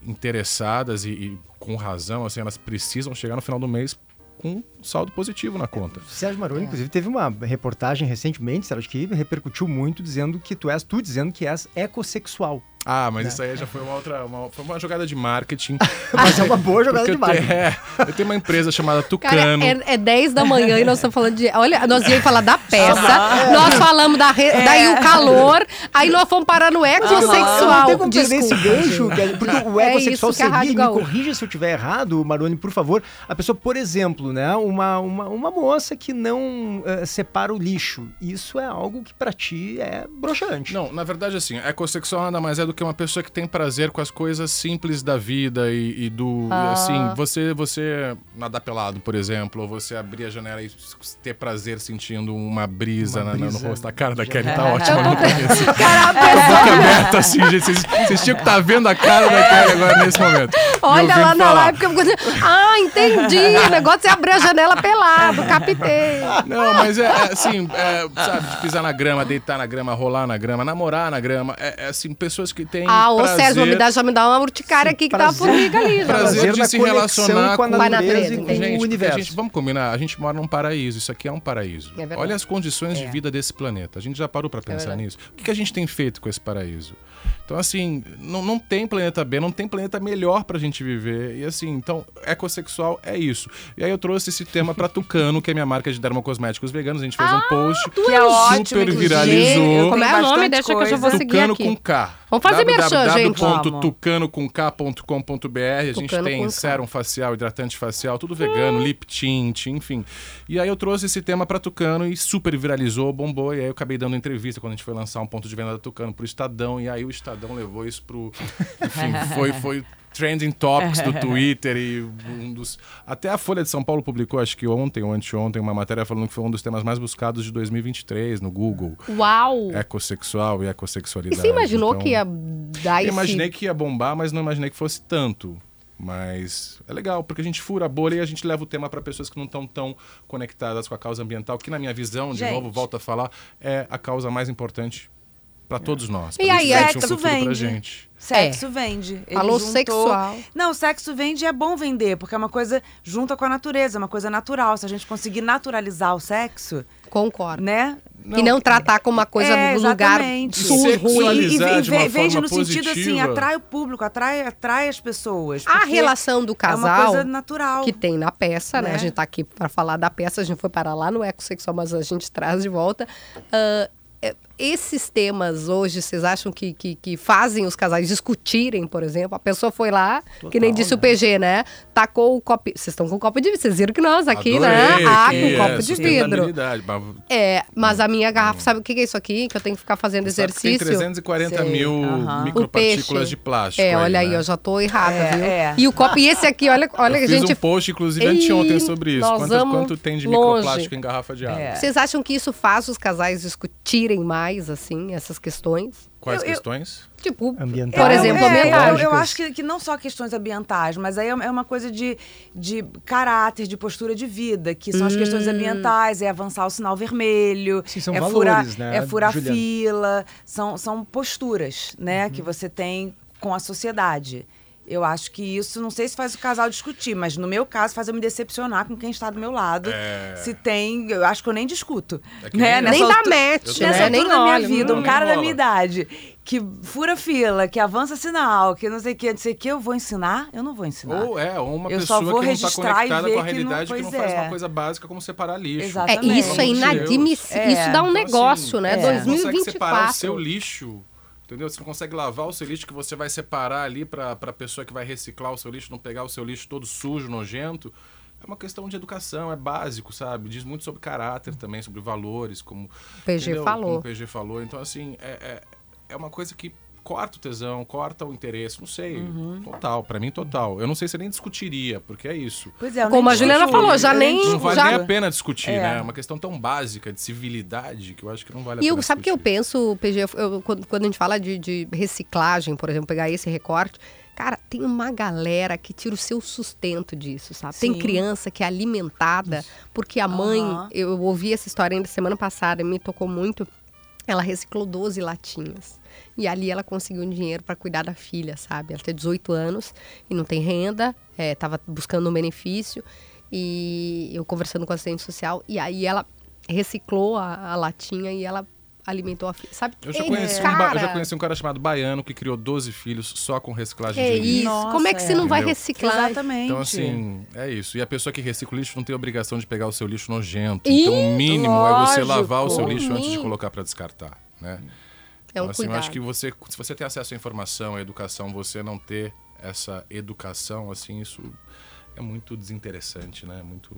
Speaker 20: interessadas e, e com razão, assim, elas precisam chegar no final do mês com um saldo positivo na conta.
Speaker 3: Sérgio Maroni, inclusive, teve uma reportagem recentemente, Sérgio, que repercutiu muito, dizendo que tu és, tu dizendo que és ecossexual.
Speaker 20: Ah, mas
Speaker 3: Né?
Speaker 20: isso aí já foi uma outra, uma, foi uma jogada de marketing. <laughs>
Speaker 3: Mas é uma boa <laughs> jogada de marketing.
Speaker 20: Eu tenho, é, <laughs> eu tenho uma empresa chamada
Speaker 2: Cara,
Speaker 20: Tucano.
Speaker 2: é, é 10 da manhã e nós estamos falando de. Olha, nós íamos falar da peça, nós falamos da. re-
Speaker 3: É.
Speaker 2: Daí o calor, aí nós fomos parar no
Speaker 3: Não
Speaker 2: ecossexual.
Speaker 3: tem como perder esse gancho, porque o
Speaker 2: É
Speaker 3: ecossexual
Speaker 2: a
Speaker 3: seria, me
Speaker 2: Gaúcha-
Speaker 3: corrija se eu estiver errado, Maroni, por favor, a pessoa, por exemplo, né, uma, uma, uma moça que não eh, separa o lixo, isso é algo que pra ti é broxante.
Speaker 20: Não, na verdade, assim, ecossexual nada mais é do que uma pessoa que tem prazer com as coisas simples da vida e, e do.
Speaker 2: Ah.
Speaker 20: Assim, você, você nadar pelado, por exemplo, ou você abrir a janela e ter prazer sentindo uma brisa,
Speaker 3: Uma
Speaker 20: na-
Speaker 3: brisa
Speaker 20: no rosto. A cara da Kelly tá
Speaker 2: É.
Speaker 20: ótima no começo.
Speaker 2: Cara, a pessoa-
Speaker 20: aberta, assim, gente. Vocês, vocês tinham que estar vendo a cara da Kelly agora nesse momento. Me
Speaker 2: Olha lá na
Speaker 20: falar.
Speaker 2: live, porque eu fico- Ah, entendi. O negócio é abrir a janela pelado, captei.
Speaker 20: Não, mas é, é, assim, é, sabe, de pisar na grama, deitar na grama, rolar na grama, namorar na grama. É, é, assim, pessoas que têm.
Speaker 2: Ah, ô
Speaker 20: prazer,
Speaker 2: Sérgio, me dá, já me dá uma urticária aqui que tá a formiga ali.
Speaker 20: Prazer
Speaker 3: Prazer
Speaker 20: de se relacionar
Speaker 3: com a
Speaker 20: com,
Speaker 3: natureza
Speaker 2: e com o
Speaker 20: a
Speaker 3: universo.
Speaker 20: gente, vamos combinar, a gente mora num paraíso, isso aqui é um paraíso.
Speaker 2: É.
Speaker 20: Olha as condições de
Speaker 2: É.
Speaker 20: vida desse planeta. A gente já parou pra pensar
Speaker 2: verdade.
Speaker 20: nisso? O que, que a gente tem feito com esse paraíso? Então, assim, não, não tem planeta B, não tem planeta melhor pra gente gente viver. E assim, então, ecossexual é isso. E aí eu trouxe esse tema pra Tucano, que é minha marca de dermocosméticos veganos. A gente fez um post
Speaker 2: tu é ótimo,
Speaker 20: super
Speaker 2: inclusive.
Speaker 20: viralizou.
Speaker 2: Como é o nome? Deixa que eu já vou seguir
Speaker 20: Tucano
Speaker 2: aqui.
Speaker 20: com K.
Speaker 2: Vamos fazer merchan, gente.
Speaker 20: www.tucanocomk.com.br A gente
Speaker 2: Tucano
Speaker 20: tem
Speaker 2: com K.
Speaker 20: sérum facial, hidratante facial, tudo vegano, lip tint, enfim. E aí eu trouxe esse tema pra Tucano e super viralizou, bombou. E aí eu acabei dando entrevista quando a gente foi lançar um ponto de venda da Tucano pro Estadão. E aí o Estadão levou isso pro. <laughs> Enfim, foi. foi Trending Topics do <laughs> Twitter e um dos. Até a Folha de São Paulo publicou, acho que ontem ou anteontem, uma matéria falando que foi um dos temas mais buscados de 2023 no Google.
Speaker 2: Uau!
Speaker 20: Ecossexual e
Speaker 2: E
Speaker 20: ecossexualidade.
Speaker 2: você imaginou
Speaker 20: Então,
Speaker 2: que ia dar
Speaker 20: eu
Speaker 2: esse...
Speaker 20: imaginei que ia bombar, mas não imaginei que fosse tanto. Mas é legal, porque a gente fura a bolha e a gente leva o tema para pessoas que não estão tão conectadas com a causa ambiental, que na minha visão, de
Speaker 21: Gente.
Speaker 20: novo, volto a falar, é a causa mais importante para todos nós.
Speaker 21: E aí,
Speaker 20: um
Speaker 21: sexo
Speaker 20: pra
Speaker 21: vende.
Speaker 20: gente.
Speaker 21: Sexo vende. Ele
Speaker 2: Falou
Speaker 21: juntou-
Speaker 2: sexual.
Speaker 21: Não, sexo vende e é bom vender, porque é uma coisa junta com a natureza, é uma coisa natural. Se a gente conseguir naturalizar o sexo.
Speaker 2: Concordo.
Speaker 21: Né?
Speaker 2: E não tratar como uma coisa
Speaker 21: é,
Speaker 2: no lugar
Speaker 21: exatamente.
Speaker 2: sujo,
Speaker 21: E,
Speaker 2: ruim.
Speaker 21: e, e, veja no sentido assim, atrai o público, atrai, atrai as pessoas.
Speaker 2: A relação do
Speaker 21: É uma
Speaker 2: casal
Speaker 21: coisa natural.
Speaker 2: que tem na peça, né?
Speaker 21: Né?
Speaker 2: A gente tá aqui para falar da peça, a gente foi parar lá no ecossexual, mas a gente traz de volta. É, esses temas hoje, vocês acham que, que, que fazem os casais discutirem, por exemplo? A pessoa foi lá, que nem disse o PG, né? Tacou o copo. Vocês estão com copo de vidro. Vocês viram que nós aqui,
Speaker 20: Adorei,
Speaker 2: né? Ah, com
Speaker 20: é
Speaker 2: copo de vidro.
Speaker 20: mas
Speaker 2: É, mas a minha garrafa, sabe o que é isso aqui? Que eu tenho que ficar fazendo
Speaker 20: que tem
Speaker 2: exercício?
Speaker 20: 340
Speaker 2: Sei.
Speaker 20: mil
Speaker 2: Aham.
Speaker 20: micropartículas de plástico.
Speaker 2: É, olha aí,
Speaker 20: né?
Speaker 2: eu já tô errada,
Speaker 21: É,
Speaker 2: viu?
Speaker 21: é.
Speaker 2: E o copo, e esse aqui, olha, olha
Speaker 20: eu
Speaker 2: a
Speaker 20: fiz
Speaker 2: gente.
Speaker 20: um post, inclusive, anteontem sobre isso. Quanto, quanto tem de
Speaker 2: longe.
Speaker 20: microplástico em garrafa de água?
Speaker 21: É.
Speaker 2: Vocês acham que isso faz os casais discutirem mais, assim, essas questões?
Speaker 20: Quais
Speaker 21: Eu- eu-
Speaker 20: questões?
Speaker 2: Tipo,
Speaker 3: Ambientais.
Speaker 2: por exemplo,
Speaker 21: É,
Speaker 2: ambientais.
Speaker 21: Eu, eu acho que, que não só questões ambientais, mas aí é é uma coisa de, de caráter, de postura de vida, que são as questões
Speaker 2: Hum.
Speaker 21: ambientais, é avançar o sinal vermelho,
Speaker 3: Sim, são
Speaker 21: é
Speaker 3: valores,
Speaker 21: furar,
Speaker 3: né,
Speaker 21: é furar
Speaker 3: Juliana?
Speaker 21: fila, são, são posturas, né,
Speaker 2: Uhum.
Speaker 21: que você tem com a sociedade. Eu acho que isso, não sei se faz o casal discutir, mas no meu caso faz eu me decepcionar com quem está do meu lado.
Speaker 20: É.
Speaker 21: Se tem, eu acho que eu nem discuto.
Speaker 20: É
Speaker 21: né?
Speaker 20: nem-
Speaker 21: Nessa
Speaker 2: Nem dá match,
Speaker 21: Nessa
Speaker 2: né?
Speaker 21: altura
Speaker 2: Nem
Speaker 21: da minha
Speaker 2: olha,
Speaker 21: vida,
Speaker 2: não-
Speaker 21: um cara da minha idade que fura fila, que avança sinal, que não sei o que, não sei o que, eu vou ensinar? Eu não vou ensinar.
Speaker 20: Ou é, ou uma
Speaker 21: Eu
Speaker 20: pessoa
Speaker 21: só vou
Speaker 20: que não está
Speaker 21: registrar e
Speaker 20: conectada
Speaker 21: ver
Speaker 20: com a
Speaker 21: que não-
Speaker 20: realidade, que não, faz
Speaker 21: é.
Speaker 20: uma coisa básica como separar lixo.
Speaker 2: É,
Speaker 21: Exatamente.
Speaker 2: isso é
Speaker 20: de Deus.
Speaker 2: inadmissível.
Speaker 21: É.
Speaker 2: Isso dá um
Speaker 20: Então,
Speaker 2: negócio,
Speaker 21: assim,
Speaker 2: né?
Speaker 21: é.
Speaker 20: Você não consegue separar o
Speaker 2: 2024.
Speaker 20: seu lixo. Entendeu? Você não consegue lavar o seu lixo que você vai separar ali para a pessoa que vai reciclar o seu lixo não pegar o seu lixo todo sujo, nojento. É uma questão de educação, é básico, sabe? Diz muito sobre caráter também, sobre valores, como
Speaker 2: PG
Speaker 20: entendeu?
Speaker 2: falou.
Speaker 20: Como o PG falou. Então, assim, é, é, é uma coisa que corta o tesão, corta o interesse, não sei.
Speaker 21: Uhum.
Speaker 20: Total, para mim total. Eu não sei se eu nem discutiria, porque é isso.
Speaker 21: Pois é, eu
Speaker 2: Como a Juliana falou, já nem-
Speaker 20: Não vale
Speaker 2: já-
Speaker 20: nem a pena discutir,
Speaker 21: É.
Speaker 20: né? É uma questão tão básica de civilidade que eu acho que não vale a
Speaker 2: E
Speaker 20: pena
Speaker 2: eu, sabe o que eu penso, PG? Eu- eu- quando, quando a gente fala de, de reciclagem, por exemplo, pegar esse recorte, cara, tem uma galera que tira o seu sustento disso, sabe? Tem
Speaker 21: Sim.
Speaker 2: criança que é alimentada porque a mãe,
Speaker 21: Aham.
Speaker 2: eu ouvi essa história ainda semana passada, me tocou muito. Ela reciclou 12 latinhas. E ali ela conseguiu um dinheiro para cuidar da filha, sabe? Ela tem 18 anos e não tem renda, estava buscando um benefício. E eu conversando com a assistente social, e aí ela reciclou a, a latinha e ela alimentou a filha. Sabe?
Speaker 20: Eu já,
Speaker 2: Ei,
Speaker 20: conheci um, eu já conheci um cara chamado Baiano que criou 12 filhos só com reciclagem
Speaker 2: É
Speaker 20: de lixo.
Speaker 2: isso.
Speaker 21: Nossa,
Speaker 2: Como é que você não vai
Speaker 20: Entendeu?
Speaker 2: reciclar?
Speaker 21: Exatamente.
Speaker 20: Então, assim, é isso. E a pessoa que recicla o lixo não tem obrigação de pegar o seu lixo nojento.
Speaker 2: Ih,
Speaker 20: então, o mínimo é você
Speaker 2: lógico.
Speaker 20: lavar o seu lixo antes de colocar para descartar, né?
Speaker 2: É um
Speaker 20: então, assim, eu
Speaker 2: cuidado.
Speaker 20: acho que você, se você tem acesso à informação, à educação, você não ter essa educação, assim, isso é muito desinteressante, né? Muito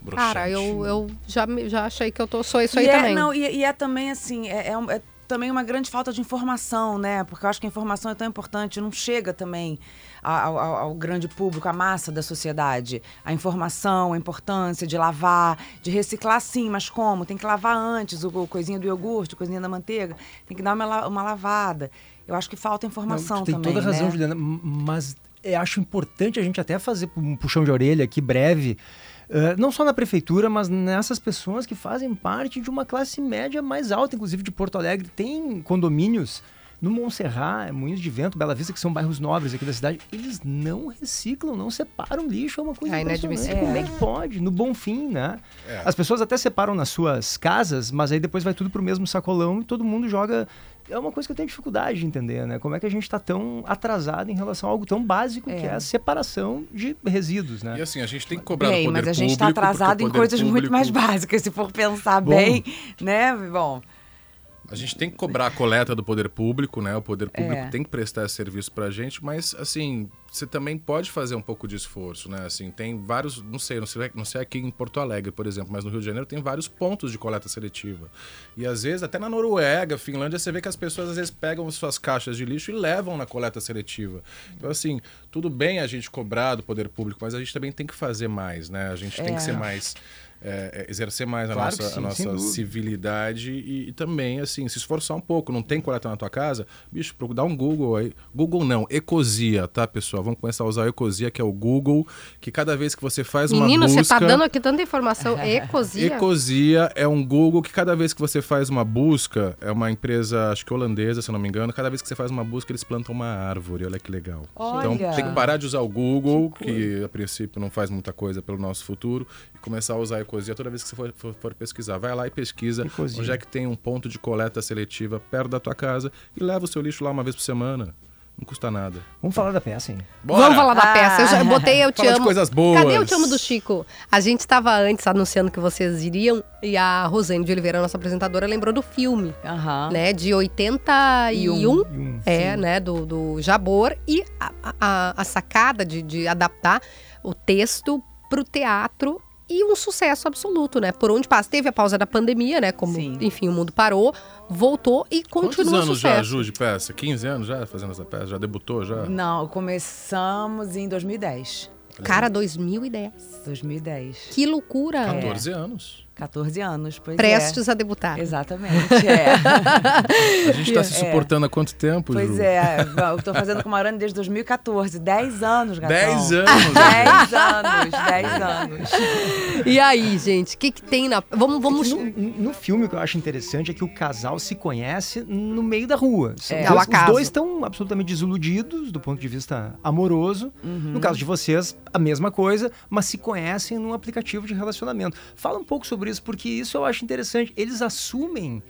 Speaker 20: broxante.
Speaker 2: Cara, eu, eu já, me- já achei que eu tô, sou isso aí
Speaker 21: e é,
Speaker 2: também.
Speaker 21: Não, e, e é também assim, é, é um- é também uma grande falta de informação, né? Porque eu acho que a informação é tão importante, não chega também ao, ao- ao grande público, à massa da sociedade. A informação, a importância de lavar, de reciclar sim, mas como? Tem que lavar antes, o, o coisinha do iogurte, o coisinha da manteiga, tem que dar uma, uma lavada. Eu acho que falta informação
Speaker 3: Não, tem
Speaker 21: também.
Speaker 3: toda a razão,
Speaker 21: né?
Speaker 3: Juliana, mas eu acho importante a gente até fazer um puxão de orelha aqui breve, eh, não só na prefeitura, mas nessas pessoas que fazem parte de uma classe média mais alta, inclusive de Porto Alegre. Tem condomínios no Montserrat, Moinhos de Vento, Bela Vista, que são bairros nobres aqui da cidade, eles não reciclam, não separam lixo, é uma coisa
Speaker 2: É
Speaker 3: impressionante.
Speaker 2: inadmissível.
Speaker 3: Como é que pode? No Bonfim, né?
Speaker 20: É.
Speaker 3: As pessoas até separam nas suas casas, mas aí depois vai tudo pro mesmo sacolão e todo mundo joga é uma coisa que eu tenho dificuldade de entender, né? Como é que a gente está tão atrasado em relação a algo tão básico que é a separação de resíduos, né?
Speaker 20: E assim, a gente tem que cobrar
Speaker 21: Bem,
Speaker 20: do poder
Speaker 21: mas a gente está atrasado
Speaker 20: o
Speaker 21: em coisas muito
Speaker 20: público-
Speaker 21: mais <laughs> básicas, se for pensar
Speaker 20: Bom.
Speaker 21: bem, né? Bom,
Speaker 20: A gente tem que cobrar a coleta do poder público, né? O poder público
Speaker 21: É.
Speaker 20: tem que prestar esse serviço pra gente, mas assim, você também pode fazer um pouco de esforço, né? Assim, tem vários, não sei, não sei, não sei aqui em Porto Alegre, por exemplo, mas no Rio de Janeiro tem vários pontos de coleta seletiva. E às vezes, até na Noruega, Finlândia, você vê que as pessoas às vezes pegam suas caixas de lixo e levam na coleta seletiva. Então, assim, tudo bem a gente cobrar do poder público, mas a gente também tem que fazer mais, né? A gente tem
Speaker 3: É.
Speaker 20: que ser mais. É, é, exercer mais a
Speaker 3: Claro
Speaker 20: nossa,
Speaker 3: que sim,
Speaker 20: a nossa civilidade e, e também, assim, se esforçar um pouco. Não tem coleta na tua casa? Bicho, dá um Google aí. Google não, Ecosia, tá, pessoal? Vamos começar a usar o Ecosia, que é o Google, que cada vez que você faz uma
Speaker 2: Menino,
Speaker 20: busca...
Speaker 2: você tá dando aqui tanta informação. <laughs> Ecosia.
Speaker 20: Ecosia é um Google que cada vez que você faz uma busca, é uma empresa, acho que holandesa, se eu não me engano, cada vez que você faz uma busca, eles plantam uma árvore. Olha que legal.
Speaker 21: Olha.
Speaker 20: Então tem que parar de usar o Google, que, a princípio não faz muita coisa pelo nosso futuro, e começar a usar a Ecosia toda vez que você for, for- for pesquisar. Vai lá e pesquisa onde é que tem um ponto de coleta seletiva perto da tua casa e leva o seu lixo lá uma vez por semana. Não custa nada.
Speaker 3: Vamos falar da peça, hein?
Speaker 20: Bora!
Speaker 2: Vamos falar da peça. Eu já botei Eu Te
Speaker 20: Fala de
Speaker 2: Amo.
Speaker 20: coisas boas.
Speaker 2: Cadê Eu Te Amo do Chico? A gente estava antes anunciando que vocês iriam e a Rosane de Oliveira, nossa apresentadora, lembrou do filme,
Speaker 21: aham.
Speaker 2: né? De 81,
Speaker 3: um,
Speaker 2: é,
Speaker 3: sim.
Speaker 2: né? Do, do Jabor. E a, a- a sacada de, de adaptar o texto pro teatro e um sucesso absoluto, né? Por onde passa. Teve a pausa da pandemia, né? Como, enfim, o mundo parou, voltou e
Speaker 20: Quantos
Speaker 2: continua
Speaker 20: anos
Speaker 2: sucesso.
Speaker 20: já, Ju, de peça? 15 anos já fazendo essa peça? Já debutou já?
Speaker 21: Não, começamos em 2010.
Speaker 2: Cara, 2010.
Speaker 21: 2010.
Speaker 2: Que loucura.
Speaker 20: 14 anos.
Speaker 21: 14 anos, pois
Speaker 2: Prestes
Speaker 21: é.
Speaker 2: a debutar.
Speaker 21: Exatamente, é. <laughs>
Speaker 20: A gente tá se
Speaker 21: É.
Speaker 20: suportando há quanto tempo,
Speaker 21: Pois
Speaker 20: Ju?
Speaker 21: é, eu tô fazendo com Marane desde 2014. 10 anos, gatão.
Speaker 20: 10 anos,
Speaker 21: 10 anos, 10 anos.
Speaker 2: E aí, gente, o que, que tem na. Vamos. vamos...
Speaker 3: No, no filme, o que eu acho interessante é que o casal se conhece no meio da rua. São
Speaker 2: É,
Speaker 3: dois-
Speaker 2: ao
Speaker 3: os
Speaker 2: acaso.
Speaker 3: dois estão absolutamente desiludidos do ponto de vista amoroso.
Speaker 21: Uhum.
Speaker 3: No caso de vocês, a mesma coisa, mas se conhecem num aplicativo de relacionamento. Fala um pouco sobre isso, porque isso eu acho interessante. Eles assumem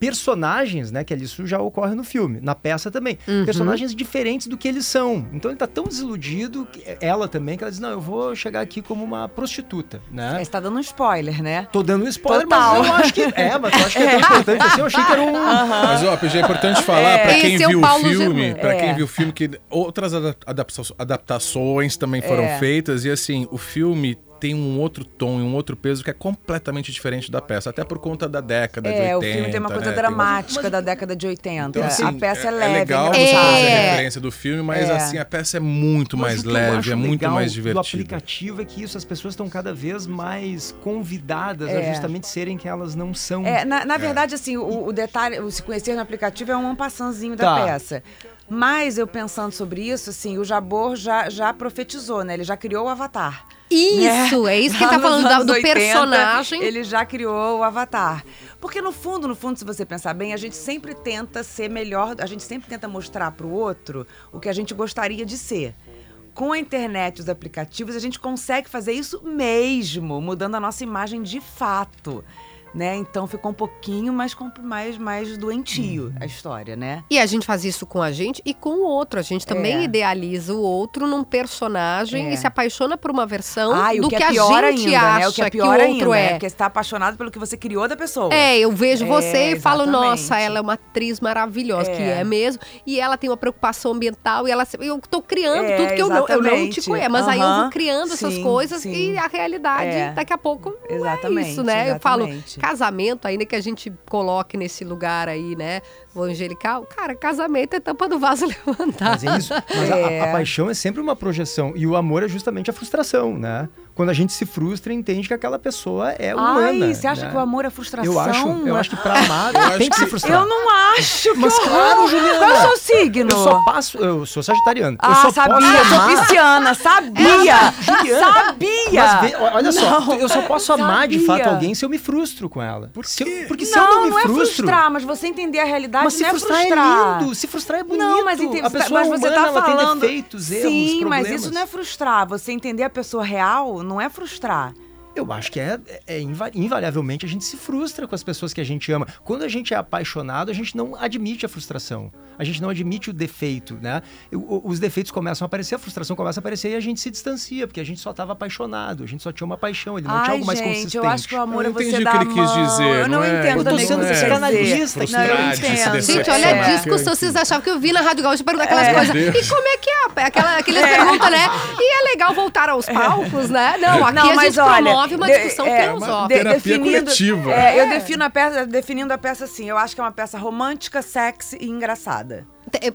Speaker 3: personagens, né, que ali isso já ocorre no filme, na peça também,
Speaker 2: Uhum.
Speaker 3: personagens diferentes do que eles são. Então ele tá tão desiludido, que- ela também, que ela diz, não, eu vou chegar aqui como uma prostituta, né?
Speaker 21: Você tá dando um spoiler, né?
Speaker 3: Tô dando um spoiler,
Speaker 21: Total.
Speaker 3: mas eu acho que é, mas eu acho que é tão <laughs> importante assim. Eu achei que era um.
Speaker 20: Mas, ó, PG, é importante falar
Speaker 21: É.
Speaker 20: pra quem
Speaker 2: Esse é o
Speaker 20: viu o filme, para
Speaker 21: É.
Speaker 20: quem viu o filme que outras adap- adapta- adaptações também foram
Speaker 21: É.
Speaker 20: feitas e assim, o filme tem um outro tom e um outro peso que é completamente diferente da peça, até por conta da década de
Speaker 21: É,
Speaker 20: 80.
Speaker 21: o filme tem uma coisa
Speaker 20: né?
Speaker 21: dramática da década de 80.
Speaker 20: Então, assim,
Speaker 21: a peça é,
Speaker 20: é,
Speaker 21: leve.
Speaker 20: é legal
Speaker 21: é
Speaker 20: você fazer a
Speaker 2: É.
Speaker 20: referência do filme, mas
Speaker 21: É.
Speaker 20: assim, a peça é muito
Speaker 3: Mas
Speaker 20: mais
Speaker 3: o
Speaker 20: leve, é muito
Speaker 3: legal
Speaker 20: mais
Speaker 3: Do
Speaker 20: divertida.
Speaker 3: aplicativo é que isso, as pessoas estão cada vez mais convidadas a
Speaker 21: É.
Speaker 3: justamente serem que elas não são.
Speaker 21: É, na, na verdade, assim, o, o detalhe, o se conhecer no aplicativo é um passanzinho da
Speaker 3: Tá.
Speaker 21: peça. Mas eu pensando sobre isso, assim, o Jabor já, já profetizou, né? Ele já criou o Avatar.
Speaker 2: Isso,
Speaker 21: né?
Speaker 2: é isso que
Speaker 21: Lá
Speaker 2: tá falando da- do
Speaker 21: 80,
Speaker 2: personagem.
Speaker 21: Ele já criou o Avatar. Porque no fundo, no fundo, se você pensar bem, a gente sempre tenta ser melhor, a gente sempre tenta mostrar pro outro o que a gente gostaria de ser. Com a internet, os aplicativos, a gente consegue fazer isso mesmo, mudando a nossa imagem de fato. Né? Então ficou um pouquinho mais, mais, mais doentio a história, né?
Speaker 2: E a gente faz isso com a gente e com o outro. A gente também
Speaker 21: É.
Speaker 2: idealiza o outro num personagem
Speaker 21: É.
Speaker 2: e se apaixona por uma versão
Speaker 21: Ah,
Speaker 2: do
Speaker 21: o que,
Speaker 2: que,
Speaker 21: é
Speaker 2: a
Speaker 21: pior
Speaker 2: gente
Speaker 21: ainda,
Speaker 2: acha
Speaker 21: né? O que é pior
Speaker 2: o outro
Speaker 21: ainda,
Speaker 2: é.
Speaker 21: é porque você tá apaixonado pelo que você criou da pessoa.
Speaker 2: É, eu vejo
Speaker 21: É,
Speaker 2: você e falo, nossa,
Speaker 21: exatamente.
Speaker 2: ela é uma atriz maravilhosa, que
Speaker 21: É.
Speaker 2: é mesmo. E ela tem uma preocupação ambiental e ela. Eu tô criando
Speaker 21: É,
Speaker 2: tudo que eu não, eu não te
Speaker 21: exatamente.
Speaker 2: conheço. Mas aí eu vou criando essas
Speaker 21: Sim,
Speaker 2: coisas
Speaker 21: sim.
Speaker 2: e a realidade,
Speaker 21: É.
Speaker 2: daqui a pouco, não é
Speaker 21: Exatamente,
Speaker 2: isso, né? Eu falo, casamento, ainda que a gente coloque nesse lugar aí, né? O angelical, cara, casamento é tampa do vaso <laughs> levantar.
Speaker 3: Mas é isso. Mas a- a,
Speaker 21: É.
Speaker 3: a paixão é sempre uma projeção. E o amor é justamente a frustração, né? Quando a gente se frustra, entende que aquela pessoa é humana.
Speaker 21: Ai, você acha
Speaker 3: né?
Speaker 21: que o amor é frustração?
Speaker 3: Eu acho, eu acho que pra amar <laughs>
Speaker 20: Eu acho
Speaker 3: tem que, se
Speaker 20: que-
Speaker 3: frustrar.
Speaker 21: Eu não acho, que
Speaker 3: Mas
Speaker 21: horror!
Speaker 3: claro, Juliana.
Speaker 21: Qual é o seu signo?
Speaker 3: Eu só passo. Eu sou sagitariano. eu
Speaker 21: Ah,
Speaker 3: só
Speaker 21: sabia,
Speaker 3: posso
Speaker 21: sou
Speaker 3: amar.
Speaker 21: pisciana, sabia!
Speaker 3: Juliana,
Speaker 21: sabia!
Speaker 3: Mas vê, olha só,
Speaker 21: Não,
Speaker 3: eu só posso amar de
Speaker 21: sabia.
Speaker 3: fato alguém se eu me frustro com ela. Por se eu- porque se
Speaker 21: não,
Speaker 3: eu não me
Speaker 21: não é
Speaker 3: frustro.
Speaker 21: frustrar, mas você entender a realidade
Speaker 3: mas se
Speaker 21: não é
Speaker 3: frustrar,
Speaker 21: frustrar.
Speaker 3: é lindo, se frustrar é bonito.
Speaker 21: Não, mas, ente-
Speaker 3: a pessoa
Speaker 21: mas você
Speaker 3: humana,
Speaker 21: tá
Speaker 3: ela
Speaker 21: falando.
Speaker 3: tem defeitos, erros,
Speaker 21: Sim, mas
Speaker 3: problemas.
Speaker 21: isso não é frustrar. Você entender a pessoa real não é frustrar.
Speaker 3: Eu acho que é, é inva- invariavelmente a gente se frustra com as pessoas que a gente ama. Quando a gente é apaixonado, a gente não admite a frustração. A gente não admite o defeito, né? Os defeitos começam a aparecer, a frustração começa a aparecer e a gente se distancia, porque a gente só estava apaixonado, a gente só tinha uma paixão, ele não tinha
Speaker 21: Ai,
Speaker 3: algo mais
Speaker 21: gente,
Speaker 3: consistente.
Speaker 21: eu acho que o amor
Speaker 20: Eu
Speaker 21: é você
Speaker 20: entendi o
Speaker 21: dar
Speaker 20: que ele quis dizer,
Speaker 21: Eu não
Speaker 20: não é?
Speaker 21: entendo
Speaker 20: Eu tô sendo
Speaker 21: você quer
Speaker 3: psicanalista.
Speaker 21: Não, eu entendo.
Speaker 2: Gente, olha
Speaker 20: É.
Speaker 2: a discussão. Vocês achavam que eu vi na Rádio Gaúcha perguntar aquelas
Speaker 21: É.
Speaker 2: coisas.
Speaker 20: Deus.
Speaker 2: E como é que é? Aquela, aqueles perguntam, né? E é legal voltar aos palcos, né? Não, aqui
Speaker 21: Não,
Speaker 2: a
Speaker 21: mas
Speaker 2: gente
Speaker 21: olha,
Speaker 2: promove uma
Speaker 21: de-
Speaker 2: discussão
Speaker 21: é,
Speaker 2: filosófica.
Speaker 21: de-
Speaker 20: Terapia coletiva.
Speaker 21: é, eu defino a peça, definindo a peça assim. Eu acho que é uma peça romântica, sexy e engraçada.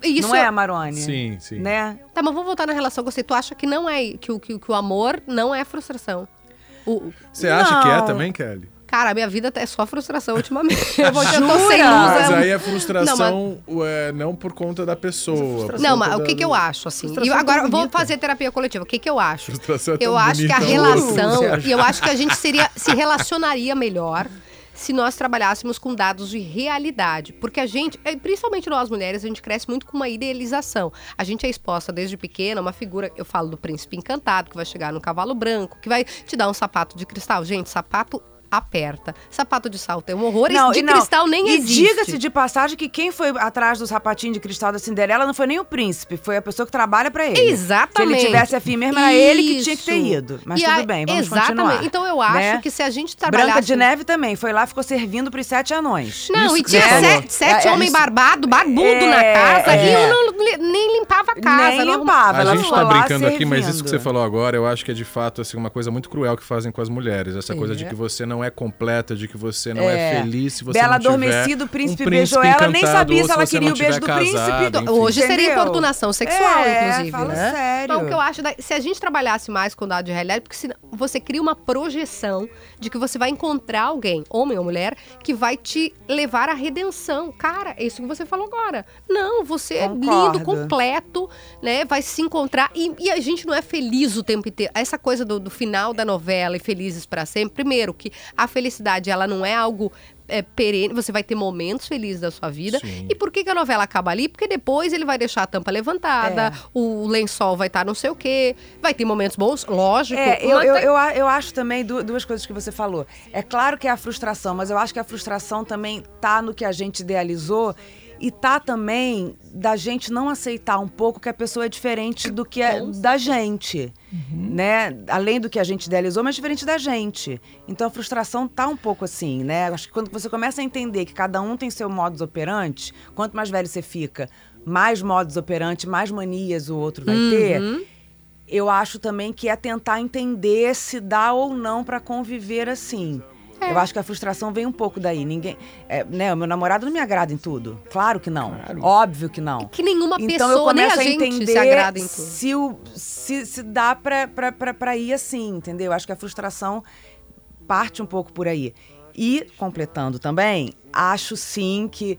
Speaker 2: Isso
Speaker 21: não é, Marone?
Speaker 20: Sim, sim.
Speaker 21: Né?
Speaker 2: Tá, mas vamos voltar na relação com você. Tu acha que não é que o, que, o- que o amor não é frustração? O,
Speaker 20: Você acha que é também, Kelly?
Speaker 2: Cara, a minha vida é só frustração ultimamente. <laughs> Eu, vou, tô sem luz.
Speaker 20: Mas
Speaker 2: é
Speaker 20: aí é
Speaker 2: Não,
Speaker 20: frustração é, não por conta da pessoa.
Speaker 2: Não, mas o que, que eu acho, assim? E
Speaker 3: Frustração
Speaker 2: agora vou fazer terapia coletiva. O que, que eu acho?
Speaker 20: Frustração é
Speaker 2: Eu acho que a relação. E eu acho que a gente seria, se relacionaria melhor se nós trabalhássemos com dados de realidade. Porque a gente, eh, principalmente nós mulheres, a gente cresce muito com uma idealização. A gente é exposta desde pequena a uma figura, eu falo do príncipe encantado, que vai chegar no cavalo branco, que vai te dar um sapato de cristal. Gente, sapato aperta. Sapato de salto é um horror. Esse de
Speaker 21: e não.
Speaker 2: cristal nem
Speaker 21: e
Speaker 2: existe.
Speaker 21: diga-se de passagem que quem foi atrás do sapatinho de cristal da Cinderela não foi nem o príncipe, foi a pessoa que trabalha pra ele.
Speaker 2: Exatamente.
Speaker 21: Se ele tivesse afim mesmo, era ele que tinha que ter
Speaker 2: Isso.
Speaker 21: ido. Mas
Speaker 2: E
Speaker 21: tudo
Speaker 2: a-
Speaker 21: bem, vamos
Speaker 2: Exatamente.
Speaker 21: continuar.
Speaker 2: Então eu acho
Speaker 21: né?
Speaker 2: que se a gente trabalhasse...
Speaker 21: Branca de Neve também, foi lá, ficou servindo pros sete anões.
Speaker 2: Não,
Speaker 20: Isso
Speaker 2: e tinha
Speaker 20: falou.
Speaker 2: sete, sete
Speaker 21: É, é,
Speaker 2: homens
Speaker 21: isso-
Speaker 2: barbados, barbudo
Speaker 21: É,
Speaker 2: na casa,
Speaker 21: é.
Speaker 2: e um não nem limpava a casa.
Speaker 21: Nem
Speaker 2: não-
Speaker 21: limpava,
Speaker 20: A gente tá brincando aqui, mas isso que você falou agora, eu acho que é de fato assim, uma coisa muito cruel que fazem com as mulheres. Essa coisa de que você não é completa, de que você não é,
Speaker 21: É.
Speaker 20: feliz se você
Speaker 21: Bela
Speaker 20: não tiver
Speaker 21: adormecida, o príncipe
Speaker 20: um
Speaker 21: beijou ela, nem sabia se ela queria
Speaker 20: não
Speaker 21: o beijo do príncipe.
Speaker 20: casado, enfim.
Speaker 2: Hoje seria
Speaker 21: Entendeu?
Speaker 2: importunação sexual,
Speaker 21: É,
Speaker 2: inclusive,
Speaker 21: fala
Speaker 2: né?
Speaker 21: sério.
Speaker 2: Então, o que eu acho, da- se a gente trabalhasse mais com dado de realidade, porque senão você cria uma projeção de que você vai encontrar alguém, homem ou mulher, que vai te levar à redenção. Cara, é isso que você falou agora. Não, você é lindo,
Speaker 21: Concordo.
Speaker 2: completo, né? Vai se encontrar. E, e a gente não é feliz o tempo inteiro. Essa coisa do, do final da novela e felizes para sempre. Primeiro, que a felicidade, ela não é algo é, perene, você vai ter momentos felizes da sua vida.
Speaker 20: Sim.
Speaker 2: E por que, que a novela acaba ali? Porque depois ele vai deixar a tampa levantada,
Speaker 21: É.
Speaker 2: o lençol vai estar não sei o quê, vai ter momentos bons, lógico.
Speaker 21: É, eu,
Speaker 2: mas
Speaker 21: eu, eu, eu acho também du- duas coisas que você falou. É claro que é a frustração, mas eu acho que a frustração também tá no que a gente idealizou e tá também da gente não aceitar um pouco que a pessoa é diferente do que é da gente, né? Além do que a gente idealizou, mas diferente da gente. Então a frustração tá um pouco assim, né? Acho que quando você começa a entender que cada um tem seu modus operandi, quanto mais velho você fica, mais modus operandi, mais manias o outro vai ter
Speaker 2: Uhum.
Speaker 21: eu acho também que é tentar entender se dá ou não pra conviver assim.
Speaker 2: É.
Speaker 21: Eu acho que a frustração vem um pouco daí. Ninguém, é, né, o meu namorado não me agrada em tudo. Claro que não. Óbvio que não.
Speaker 2: que nenhuma
Speaker 21: Então eu
Speaker 2: pessoa, nem
Speaker 21: começo
Speaker 2: a
Speaker 21: a
Speaker 2: gente
Speaker 21: entender
Speaker 2: se agrada em tudo.
Speaker 21: se, o, se, se dá pra, pra, pra, pra ir assim, entendeu? Eu acho que a frustração parte um pouco por aí. E, completando também, acho sim que,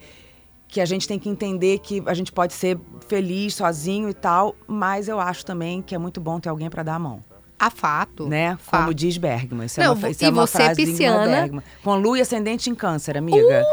Speaker 21: que a gente tem que entender que a gente pode ser feliz sozinho e tal, mas eu acho também que é muito bom ter alguém pra dar a mão.
Speaker 2: A fato.
Speaker 21: Né?
Speaker 2: Fato.
Speaker 21: Como diz Bergman. Isso
Speaker 2: Não,
Speaker 21: é uma, isso
Speaker 2: e
Speaker 21: é uma
Speaker 2: você é
Speaker 21: frase de Ingmar
Speaker 2: pisciana.
Speaker 21: Bergman. Com lua e ascendente em câncer, amiga.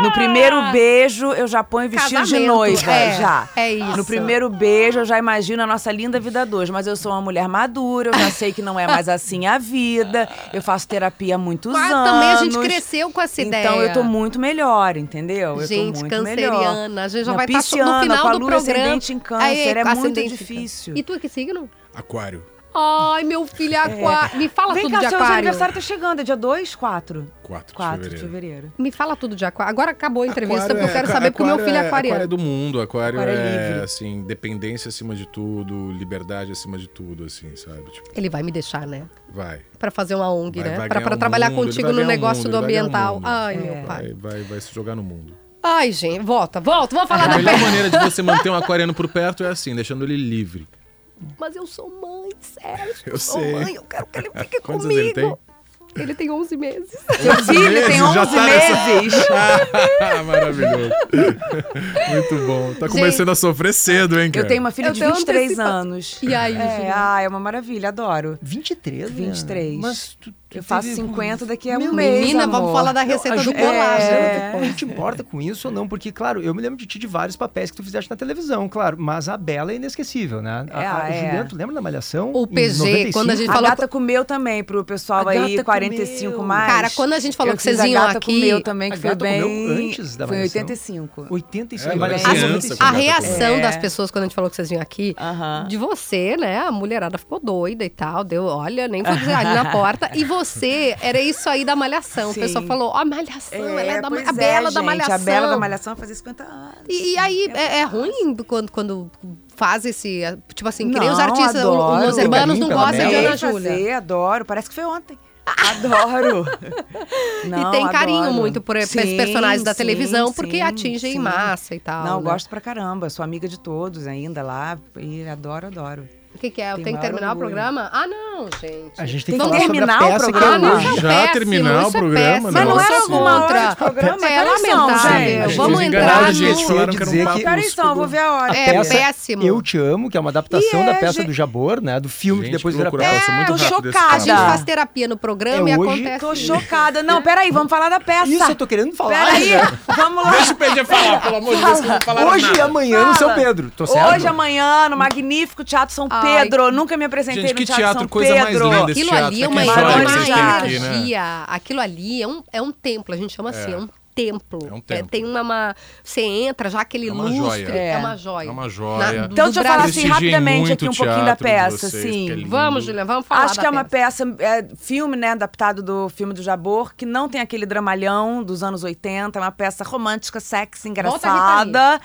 Speaker 21: No primeiro beijo, eu já ponho vestido de
Speaker 2: Casamento,
Speaker 21: noiva.
Speaker 2: é,
Speaker 21: já.
Speaker 2: é isso.
Speaker 21: No primeiro beijo, eu já imagino a nossa linda vida dois. Mas eu sou uma mulher madura, eu já sei que não é mais assim a vida. Eu faço terapia há muitos
Speaker 2: Mas
Speaker 21: anos.
Speaker 2: também a gente cresceu com essa ideia.
Speaker 21: Então eu tô muito melhor, entendeu? Eu
Speaker 2: Gente,
Speaker 21: tô muito
Speaker 2: canceriana,
Speaker 21: melhor.
Speaker 2: a gente já
Speaker 21: Não,
Speaker 2: vai estar no
Speaker 21: pisciana,
Speaker 2: final
Speaker 21: com a
Speaker 2: do
Speaker 21: lua
Speaker 2: programa.
Speaker 21: ascendente em câncer,
Speaker 2: Aí,
Speaker 21: é muito difícil.
Speaker 2: E tu que signo?
Speaker 20: Aquário.
Speaker 2: Ai, meu filho é aquário. Me fala
Speaker 21: Vem
Speaker 2: tudo
Speaker 21: cá,
Speaker 2: de
Speaker 21: seu
Speaker 2: aquário.
Speaker 21: aniversário tá chegando, é dia 2, 4?
Speaker 20: 4 de
Speaker 21: 4 de
Speaker 20: fevereiro.
Speaker 21: fevereiro.
Speaker 2: Me fala tudo de aquário. Agora acabou a entrevista,
Speaker 20: Aquário
Speaker 2: porque eu quero
Speaker 20: é-
Speaker 2: saber porque o meu
Speaker 20: aquário
Speaker 2: filho é aquariano.
Speaker 20: Aquário é do mundo, aquário,
Speaker 21: Aquário é
Speaker 20: é,
Speaker 21: livre.
Speaker 20: assim, dependência acima de tudo, liberdade acima de tudo, assim, sabe? Tipo,
Speaker 2: Ele vai me deixar, né?
Speaker 20: vai.
Speaker 2: Pra fazer uma ONG,
Speaker 20: Vai-
Speaker 2: né?
Speaker 20: vai
Speaker 2: pra pra trabalhar
Speaker 20: mundo,
Speaker 2: contigo no negócio
Speaker 20: mundo,
Speaker 2: do ambiental. Ai,
Speaker 21: É.
Speaker 2: meu pai.
Speaker 20: Vai, vai, vai se jogar no mundo.
Speaker 2: Ai, gente, volta, volta. Vamos falar
Speaker 20: A
Speaker 2: da
Speaker 20: melhor maneira de você <laughs> manter um aquariano por perto é assim, deixando ele livre.
Speaker 2: Mas eu sou mãe, Sérgio. <laughs>
Speaker 20: Eu
Speaker 2: sou
Speaker 20: sei.
Speaker 2: mãe, eu quero que ele fique
Speaker 20: Quantos
Speaker 2: comigo.
Speaker 20: ele tem?
Speaker 2: Ele tem 11 meses.
Speaker 21: Seu filho tem 11
Speaker 20: já tá nessa-
Speaker 21: meses. <laughs>
Speaker 20: Maravilhoso. <laughs> Muito bom. Tá começando a sofrer cedo, hein, cara?
Speaker 21: Eu tenho uma filha
Speaker 2: Eu
Speaker 21: de
Speaker 2: tenho
Speaker 21: 23
Speaker 2: antecipa-
Speaker 21: anos.
Speaker 2: E aí,
Speaker 21: É, ah, é uma maravilha, adoro.
Speaker 3: 23? né?
Speaker 21: 23.
Speaker 3: Mas tu,
Speaker 21: Eu faço
Speaker 3: teve-
Speaker 21: 50 daqui a um
Speaker 3: Meu,
Speaker 21: mês,
Speaker 2: menina, vamos falar da receita
Speaker 3: a
Speaker 2: do colágeno.
Speaker 3: É, a gente importa com isso ou não? Porque, claro, eu me lembro de ti de vários papéis que tu fizeste na televisão, claro. Mas a Bela é inesquecível, né? A,
Speaker 21: É,
Speaker 3: a,
Speaker 21: é.
Speaker 3: Juliana, tu lembra da Malhação?
Speaker 2: O PG,
Speaker 3: 95?
Speaker 2: quando a gente
Speaker 21: A
Speaker 2: falou
Speaker 21: gata comeu também, pro pessoal
Speaker 3: A
Speaker 21: aí,
Speaker 3: gata
Speaker 21: 45
Speaker 3: comeu.
Speaker 21: mais.
Speaker 2: Cara, quando a gente falou
Speaker 21: Eu
Speaker 2: que vocês
Speaker 21: a gata
Speaker 2: aqui-
Speaker 21: comeu também, que
Speaker 3: A
Speaker 21: foi bem...
Speaker 3: comeu antes da
Speaker 21: Foi em
Speaker 3: Malhação?
Speaker 21: 85.
Speaker 3: 85.
Speaker 21: Foi
Speaker 3: a
Speaker 21: bem-
Speaker 3: Malhação
Speaker 20: criança,
Speaker 3: 95.
Speaker 20: quando
Speaker 2: A
Speaker 20: ela
Speaker 2: reação
Speaker 21: É.
Speaker 2: das pessoas quando a gente falou que vocês vinham aqui, de você, né? A mulherada ficou doida e tal. Deu, olha, nem vou dizer ali na <laughs> porta. E você, era isso aí da malhação. O
Speaker 21: Sim.
Speaker 2: pessoal falou: ó, a malhação, ela é da,
Speaker 21: pois
Speaker 2: a bela
Speaker 21: é,
Speaker 2: da malhação.
Speaker 21: A Bela da Malhação fazia 50 anos.
Speaker 2: E, e aí, é, é ruim quando, quando faz esse. Tipo assim, que nem os artistas. o-
Speaker 21: adoro.
Speaker 2: Os urbanos não gostam de Ana Júlia.
Speaker 21: adoro. Parece que foi ontem. Adoro. <laughs> Não,
Speaker 2: e tem carinho
Speaker 21: adoro.
Speaker 2: muito por esses
Speaker 21: Sim,
Speaker 2: personagens da
Speaker 21: sim,
Speaker 2: televisão, porque
Speaker 21: sim,
Speaker 2: atingem
Speaker 21: sim.
Speaker 2: massa e tal.
Speaker 21: Não,
Speaker 2: né?
Speaker 21: gosto pra caramba. Sou amiga de todos ainda lá. E adoro, adoro.
Speaker 2: O que, que é? Eu tenho que terminar o programa? Ah, não, gente.
Speaker 3: A gente tem,
Speaker 21: Tem
Speaker 3: que
Speaker 21: que
Speaker 3: falar sobre a
Speaker 21: terminar o programa?
Speaker 3: é.
Speaker 2: Isso é
Speaker 20: Já
Speaker 2: péssimo,
Speaker 20: terminar o
Speaker 2: isso é
Speaker 20: programa.
Speaker 21: Mas não era alguma
Speaker 2: Senhora.
Speaker 21: hora de programa?
Speaker 2: É lamentável.
Speaker 21: gente?
Speaker 2: Vamos entrar no...
Speaker 20: gente, falaram que era um papo.
Speaker 21: são? Eu vou ver a hora.
Speaker 2: É péssimo.
Speaker 3: Eu Te Amo, que é uma adaptação da
Speaker 21: é,
Speaker 3: peça do Jabor, né? Do filme que depois
Speaker 20: loucura,
Speaker 3: peça.
Speaker 20: muito
Speaker 21: tô
Speaker 20: esse
Speaker 2: A
Speaker 21: chocada.
Speaker 2: gente faz terapia no programa
Speaker 3: É
Speaker 2: e
Speaker 3: hoje-
Speaker 2: acontece.
Speaker 21: Tô chocada. Não, peraí, vamos falar da peça.
Speaker 3: Isso eu tô querendo falar.
Speaker 21: Peraí,
Speaker 3: né?
Speaker 21: vamos lá.
Speaker 20: Deixa o PG falar, pelo amor de Deus, que não falaram
Speaker 3: Hoje e amanhã no São. Pedro. Tô certo?
Speaker 21: Hoje, amanhã, no magnífico Teatro São
Speaker 2: Ai.
Speaker 21: Pedro. Nunca me apresentei
Speaker 20: Gente,
Speaker 21: no
Speaker 20: que
Speaker 21: Teatro,
Speaker 20: teatro,
Speaker 21: São
Speaker 20: coisa mais
Speaker 21: Pedro.
Speaker 20: linda esse
Speaker 2: Aquilo
Speaker 20: teatro.
Speaker 2: ali é
Speaker 20: Tá
Speaker 2: uma
Speaker 20: aqui né?
Speaker 2: energia. Aquilo ali é um, é um templo, a gente chama assim, é um templo.
Speaker 20: É um templo.
Speaker 2: tem uma, uma- Você entra, já aquele
Speaker 20: É uma
Speaker 2: lustre.
Speaker 20: joia.
Speaker 2: É.
Speaker 21: É.
Speaker 2: uma joia.
Speaker 20: É uma joia.
Speaker 2: do
Speaker 21: Então, deixa eu falar assim
Speaker 20: Prestigiem
Speaker 21: rapidamente
Speaker 20: muito
Speaker 21: aqui um
Speaker 20: o
Speaker 21: pouquinho da
Speaker 20: teatro de
Speaker 21: peça,
Speaker 20: vocês,
Speaker 21: sim.
Speaker 20: que é lindo.
Speaker 2: Vamos, Juliana, vamos falar
Speaker 21: Acho
Speaker 2: da
Speaker 21: que é uma
Speaker 2: peça.
Speaker 21: peça, é, filme, né, adaptado do filme do Jabor, que não tem aquele dramalhão dos anos 80, é uma peça romântica, sexy,
Speaker 2: Volta a Rita
Speaker 21: engraçada.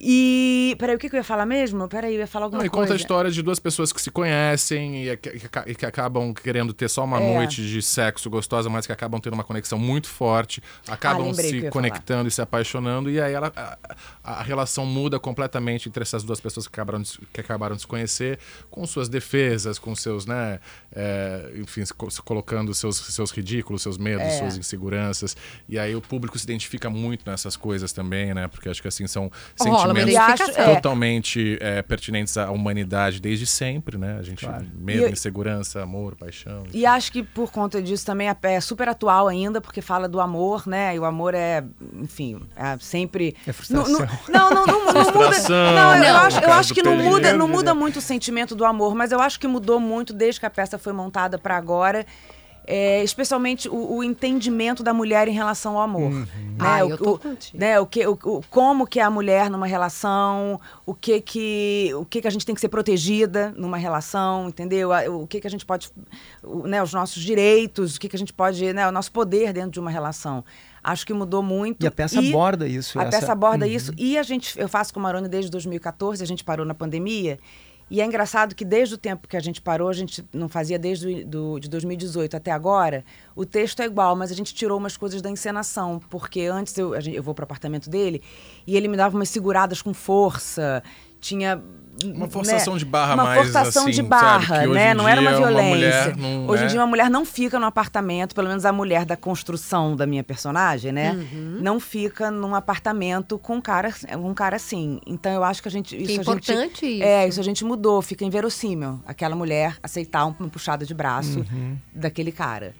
Speaker 21: E. Peraí, o que, que eu ia falar mesmo? Peraí, eu ia falar alguma
Speaker 20: Não, e
Speaker 21: coisa.
Speaker 20: conta a história de duas pessoas que se conhecem e, que- que- e que acabam querendo ter só uma
Speaker 21: É.
Speaker 20: noite de sexo gostosa, mas que acabam tendo uma conexão muito forte, acabam
Speaker 21: Ah,
Speaker 20: se conectando e se apaixonando, e aí ela, a, a relação muda completamente entre essas duas pessoas que acabaram, de, se- que acabaram de se conhecer, com suas defesas, com seus, né, é, enfim, se colocando seus, seus ridículos, seus medos,
Speaker 21: É.
Speaker 20: suas inseguranças, e aí o público se identifica muito nessas coisas também, né, porque acho que assim são
Speaker 2: Rola uma
Speaker 20: sentimentos
Speaker 2: identificação.
Speaker 21: É.
Speaker 20: totalmente é, pertinentes à humanidade desde sempre, né? A gente medo,
Speaker 21: E
Speaker 20: insegurança, amor, paixão.
Speaker 21: E acho que por conta disso também é- é super atual ainda, porque fala do amor, né? E o amor é, enfim, é sempre.
Speaker 3: É frustração.
Speaker 21: Não, não, não, não, não muda.
Speaker 20: Frustração,
Speaker 21: Não, eu
Speaker 20: no
Speaker 21: acho, eu acho que não muda, não
Speaker 3: né?
Speaker 21: muda muito o sentimento do amor, mas eu acho que mudou muito desde que a peça foi montada para agora. É, especialmente o, o entendimento da mulher em relação ao amor. Né?
Speaker 2: Ah,
Speaker 21: o,
Speaker 2: eu tô
Speaker 21: o- né? o que, o, o- como que é a mulher numa relação, o que que, o que que a gente tem que ser protegida numa relação, entendeu? O que que a gente pode, o- né, os nossos direitos, o que que a gente pode, né, o nosso poder dentro de uma relação. Acho que mudou muito.
Speaker 3: E a peça aborda isso,
Speaker 21: A
Speaker 3: essa-
Speaker 21: peça aborda
Speaker 3: Uhum.
Speaker 21: isso. E a gente, eu faço com o Maroni desde 2014, a gente parou na pandemia. E é engraçado que desde o tempo que a gente parou, a gente não fazia desde do, de 2018 até agora, o texto é igual, mas a gente tirou umas coisas da encenação, porque antes eu, gente- eu vou para o apartamento dele e ele me dava umas seguradas com força, tinha
Speaker 20: Uma forçação
Speaker 21: né,
Speaker 20: de barra
Speaker 21: uma
Speaker 20: mais,
Speaker 21: forçação
Speaker 20: assim,
Speaker 21: de
Speaker 20: sabe?
Speaker 21: barra,
Speaker 20: hoje
Speaker 21: né?
Speaker 20: em
Speaker 21: Não era uma
Speaker 20: dia uma
Speaker 21: violência.
Speaker 20: mulher não
Speaker 21: hoje em
Speaker 20: é-
Speaker 21: dia uma mulher não fica no apartamento, pelo menos a mulher da construção da minha personagem, né?
Speaker 2: Uhum.
Speaker 21: Não fica num apartamento com um cara, um cara assim. Então eu acho que a gente isso
Speaker 2: Que
Speaker 21: a
Speaker 2: importante
Speaker 21: gente,
Speaker 2: isso.
Speaker 21: É, isso a gente mudou, fica inverossímil aquela mulher aceitar um- uma puxada de braço
Speaker 3: Uhum.
Speaker 21: daquele cara.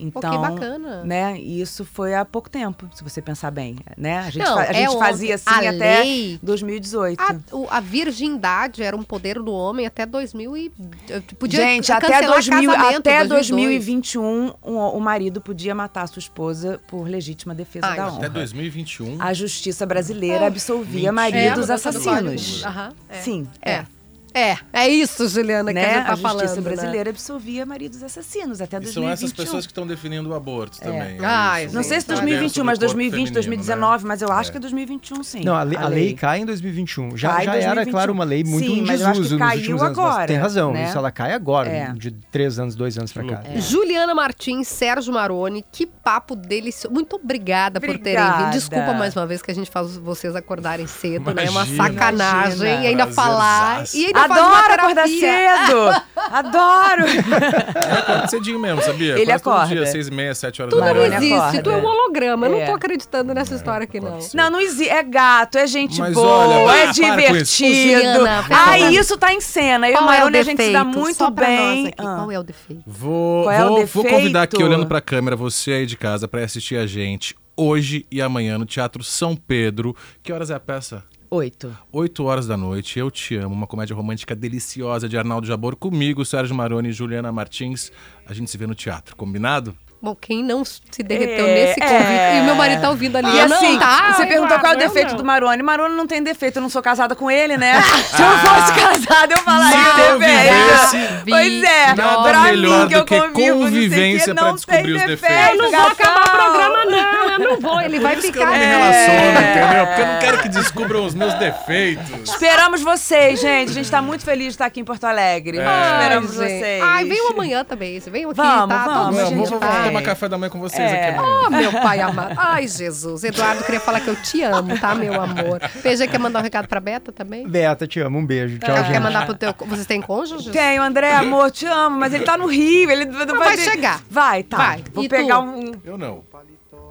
Speaker 21: Então,
Speaker 2: que bacana.
Speaker 21: né? E isso foi há pouco tempo, se você pensar bem, né? A gente,
Speaker 2: Não,
Speaker 21: fa- a
Speaker 2: é
Speaker 21: gente fazia assim
Speaker 2: A
Speaker 21: até
Speaker 2: lei-
Speaker 21: 2018.
Speaker 2: A, o- a virgindade era um poder do homem até 2000 e... eh, Podia
Speaker 21: Gente, até,
Speaker 2: cancelar
Speaker 21: 2000,
Speaker 2: casamento,
Speaker 21: até
Speaker 2: 2002.
Speaker 21: 2021, o, o marido podia matar a sua esposa por legítima defesa
Speaker 2: Ai,
Speaker 21: da
Speaker 20: Até
Speaker 21: honra.
Speaker 20: 2021.
Speaker 21: A justiça brasileira
Speaker 2: Ah,
Speaker 21: absolvia
Speaker 20: mentira.
Speaker 21: maridos
Speaker 2: É, a mudança do
Speaker 21: assassinos.
Speaker 2: é.
Speaker 21: Sim,
Speaker 2: É.
Speaker 21: é.
Speaker 2: É, é isso, Juliana, que
Speaker 21: Né?
Speaker 2: a gente tá
Speaker 21: a justiça
Speaker 2: falando. né?
Speaker 21: brasileira absolvia maridos assassinos até
Speaker 20: E
Speaker 21: 2021.
Speaker 20: são essas pessoas que estão definindo o aborto também. é
Speaker 2: Ai,
Speaker 20: isso.
Speaker 21: Não sei se
Speaker 20: Tá
Speaker 21: 2021,
Speaker 20: dentro
Speaker 21: mas
Speaker 20: do corpo
Speaker 21: 2020,
Speaker 20: feminino,
Speaker 21: 2019,
Speaker 20: né?
Speaker 21: mas eu acho
Speaker 20: É.
Speaker 21: que é 2021 sim.
Speaker 3: Não, a lei, a lei cai em 2021. Já,
Speaker 21: Cai
Speaker 3: já era,
Speaker 21: 2021.
Speaker 3: claro, uma lei muito
Speaker 21: Sim,
Speaker 3: em
Speaker 21: mas eu acho que
Speaker 3: desuso nos
Speaker 21: caiu
Speaker 3: últimos anos.
Speaker 21: agora,
Speaker 3: tem razão,
Speaker 21: né?
Speaker 3: isso ela cai agora,
Speaker 21: É.
Speaker 3: de três anos, dois anos pra cá.
Speaker 2: Juliana Martins, Sérgio Maroni, que papo delicioso. Muito obrigada, por terem
Speaker 21: Obrigada.
Speaker 2: vindo. Desculpa mais uma vez que a gente faz vocês acordarem cedo, né? É uma
Speaker 20: Imagina.
Speaker 2: sacanagem.
Speaker 21: Imagina.
Speaker 2: E ainda falar. E ainda
Speaker 21: Adoro acordar cedo. <laughs> Adoro.
Speaker 20: Ele acorda cedinho mesmo, sabia?
Speaker 21: Ele
Speaker 20: Quase todo
Speaker 21: acorda.
Speaker 20: dia, seis e meia, sete horas
Speaker 2: Tu
Speaker 20: da
Speaker 2: não
Speaker 20: manhã.
Speaker 2: existe, tu é um holograma. Eu não
Speaker 21: É.
Speaker 2: tô acreditando nessa história aqui, não.
Speaker 21: Não, não existe. É gato, é gente
Speaker 20: Mas
Speaker 21: boa,
Speaker 20: olha,
Speaker 21: é
Speaker 20: para com isso.
Speaker 21: divertido.
Speaker 2: Juliana,
Speaker 21: Ah, isso tá em cena. Eu e
Speaker 2: Qual
Speaker 21: a
Speaker 2: é o
Speaker 21: Marone, a gente se dá muito
Speaker 2: Só pra
Speaker 21: bem.
Speaker 2: nós aqui,
Speaker 21: Ah.
Speaker 2: Qual é o defeito?
Speaker 20: Vou,
Speaker 21: Qual é o
Speaker 20: vou, vou convidar aqui, olhando pra câmera, você aí de casa, pra assistir a gente hoje e amanhã no Teatro São Pedro. Que horas é a peça?
Speaker 21: Oito.
Speaker 20: 8 horas da noite, Eu Te Amo, uma comédia romântica deliciosa de Arnaldo Jabor comigo, Sérgio Maroni e Juliana Martins. A gente se vê no teatro, combinado?
Speaker 2: Bom, quem não se derreteu
Speaker 21: É,
Speaker 2: nesse convite?
Speaker 21: é.
Speaker 2: E o meu marido tá ouvindo ali.
Speaker 21: E
Speaker 2: Eu,
Speaker 21: assim,
Speaker 2: não, tá,
Speaker 21: você perguntou qual é o defeito
Speaker 2: não.
Speaker 21: do Marone. Marone não tem defeito, eu não sou casada com ele, né? <laughs> Se eu fosse casada, eu falaria defeito. Pois é,
Speaker 20: nada
Speaker 21: pra
Speaker 20: melhor
Speaker 21: mim que
Speaker 20: do
Speaker 21: eu
Speaker 20: que
Speaker 21: convivo, não sei o
Speaker 20: convivência
Speaker 21: que,
Speaker 20: pra
Speaker 21: não
Speaker 20: descobrir
Speaker 21: tem
Speaker 20: os
Speaker 21: defeito,
Speaker 20: defeitos.
Speaker 2: Eu não vou acabar o programa, não. Eu não vou. Ele vai
Speaker 20: Por isso que
Speaker 2: ficar.
Speaker 20: eu não me relaciono, entendeu? Porque eu não quero que descubram os meus defeitos.
Speaker 21: Esperamos vocês, gente. A gente tá muito feliz de estar aqui em Porto Alegre.
Speaker 20: É.
Speaker 21: Esperamos vocês.
Speaker 2: Ai, venham amanhã também. Você vem aqui,
Speaker 21: Vamos,
Speaker 2: tá?
Speaker 21: vamos,
Speaker 2: Todo
Speaker 21: a
Speaker 20: tomar café da manhã com vocês
Speaker 21: É.
Speaker 20: aqui amanhã.
Speaker 2: Oh, meu pai amado. Ai, Jesus. Eduardo, queria falar que eu te amo, tá, meu amor? PG quer mandar um recado pra Beta também?
Speaker 3: Beta, te amo. Um beijo. Tchau,
Speaker 2: Ela
Speaker 3: gente.
Speaker 2: quer mandar pro teu... Vocês têm cônjuge?
Speaker 21: Tenho, André, amor, te amo, mas ele tá no Rio, ele não vai
Speaker 2: vai chegar.
Speaker 21: Vai, tá.
Speaker 2: Vai.
Speaker 21: Vou
Speaker 2: E
Speaker 21: pegar
Speaker 2: tu?
Speaker 21: um.
Speaker 20: Eu não.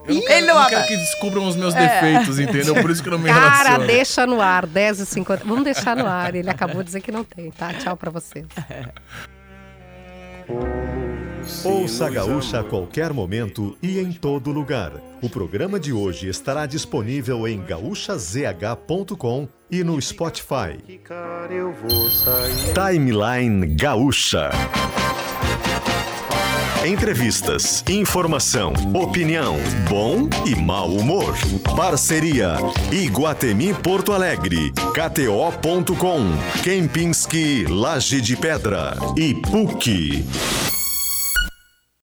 Speaker 20: Eu não quero,
Speaker 21: ele não
Speaker 20: quero que descubram os meus defeitos, entendeu? Por isso que eu não me
Speaker 2: Cara,
Speaker 20: relaciono.
Speaker 2: deixa no ar, 10h50. Vamos deixar no ar. Ele acabou de dizer que não tem, tá? Tchau pra vocês. <laughs>
Speaker 22: Ouça a Gaúcha a qualquer momento e em todo lugar. O programa de hoje estará disponível em gaúchazh.com e no Spotify. Timeline Gaúcha. Entrevistas, informação, opinião, bom e mau humor. Parceria Iguatemi Porto Alegre, KTO.com, Kempinski Laje de Pedra e PUC.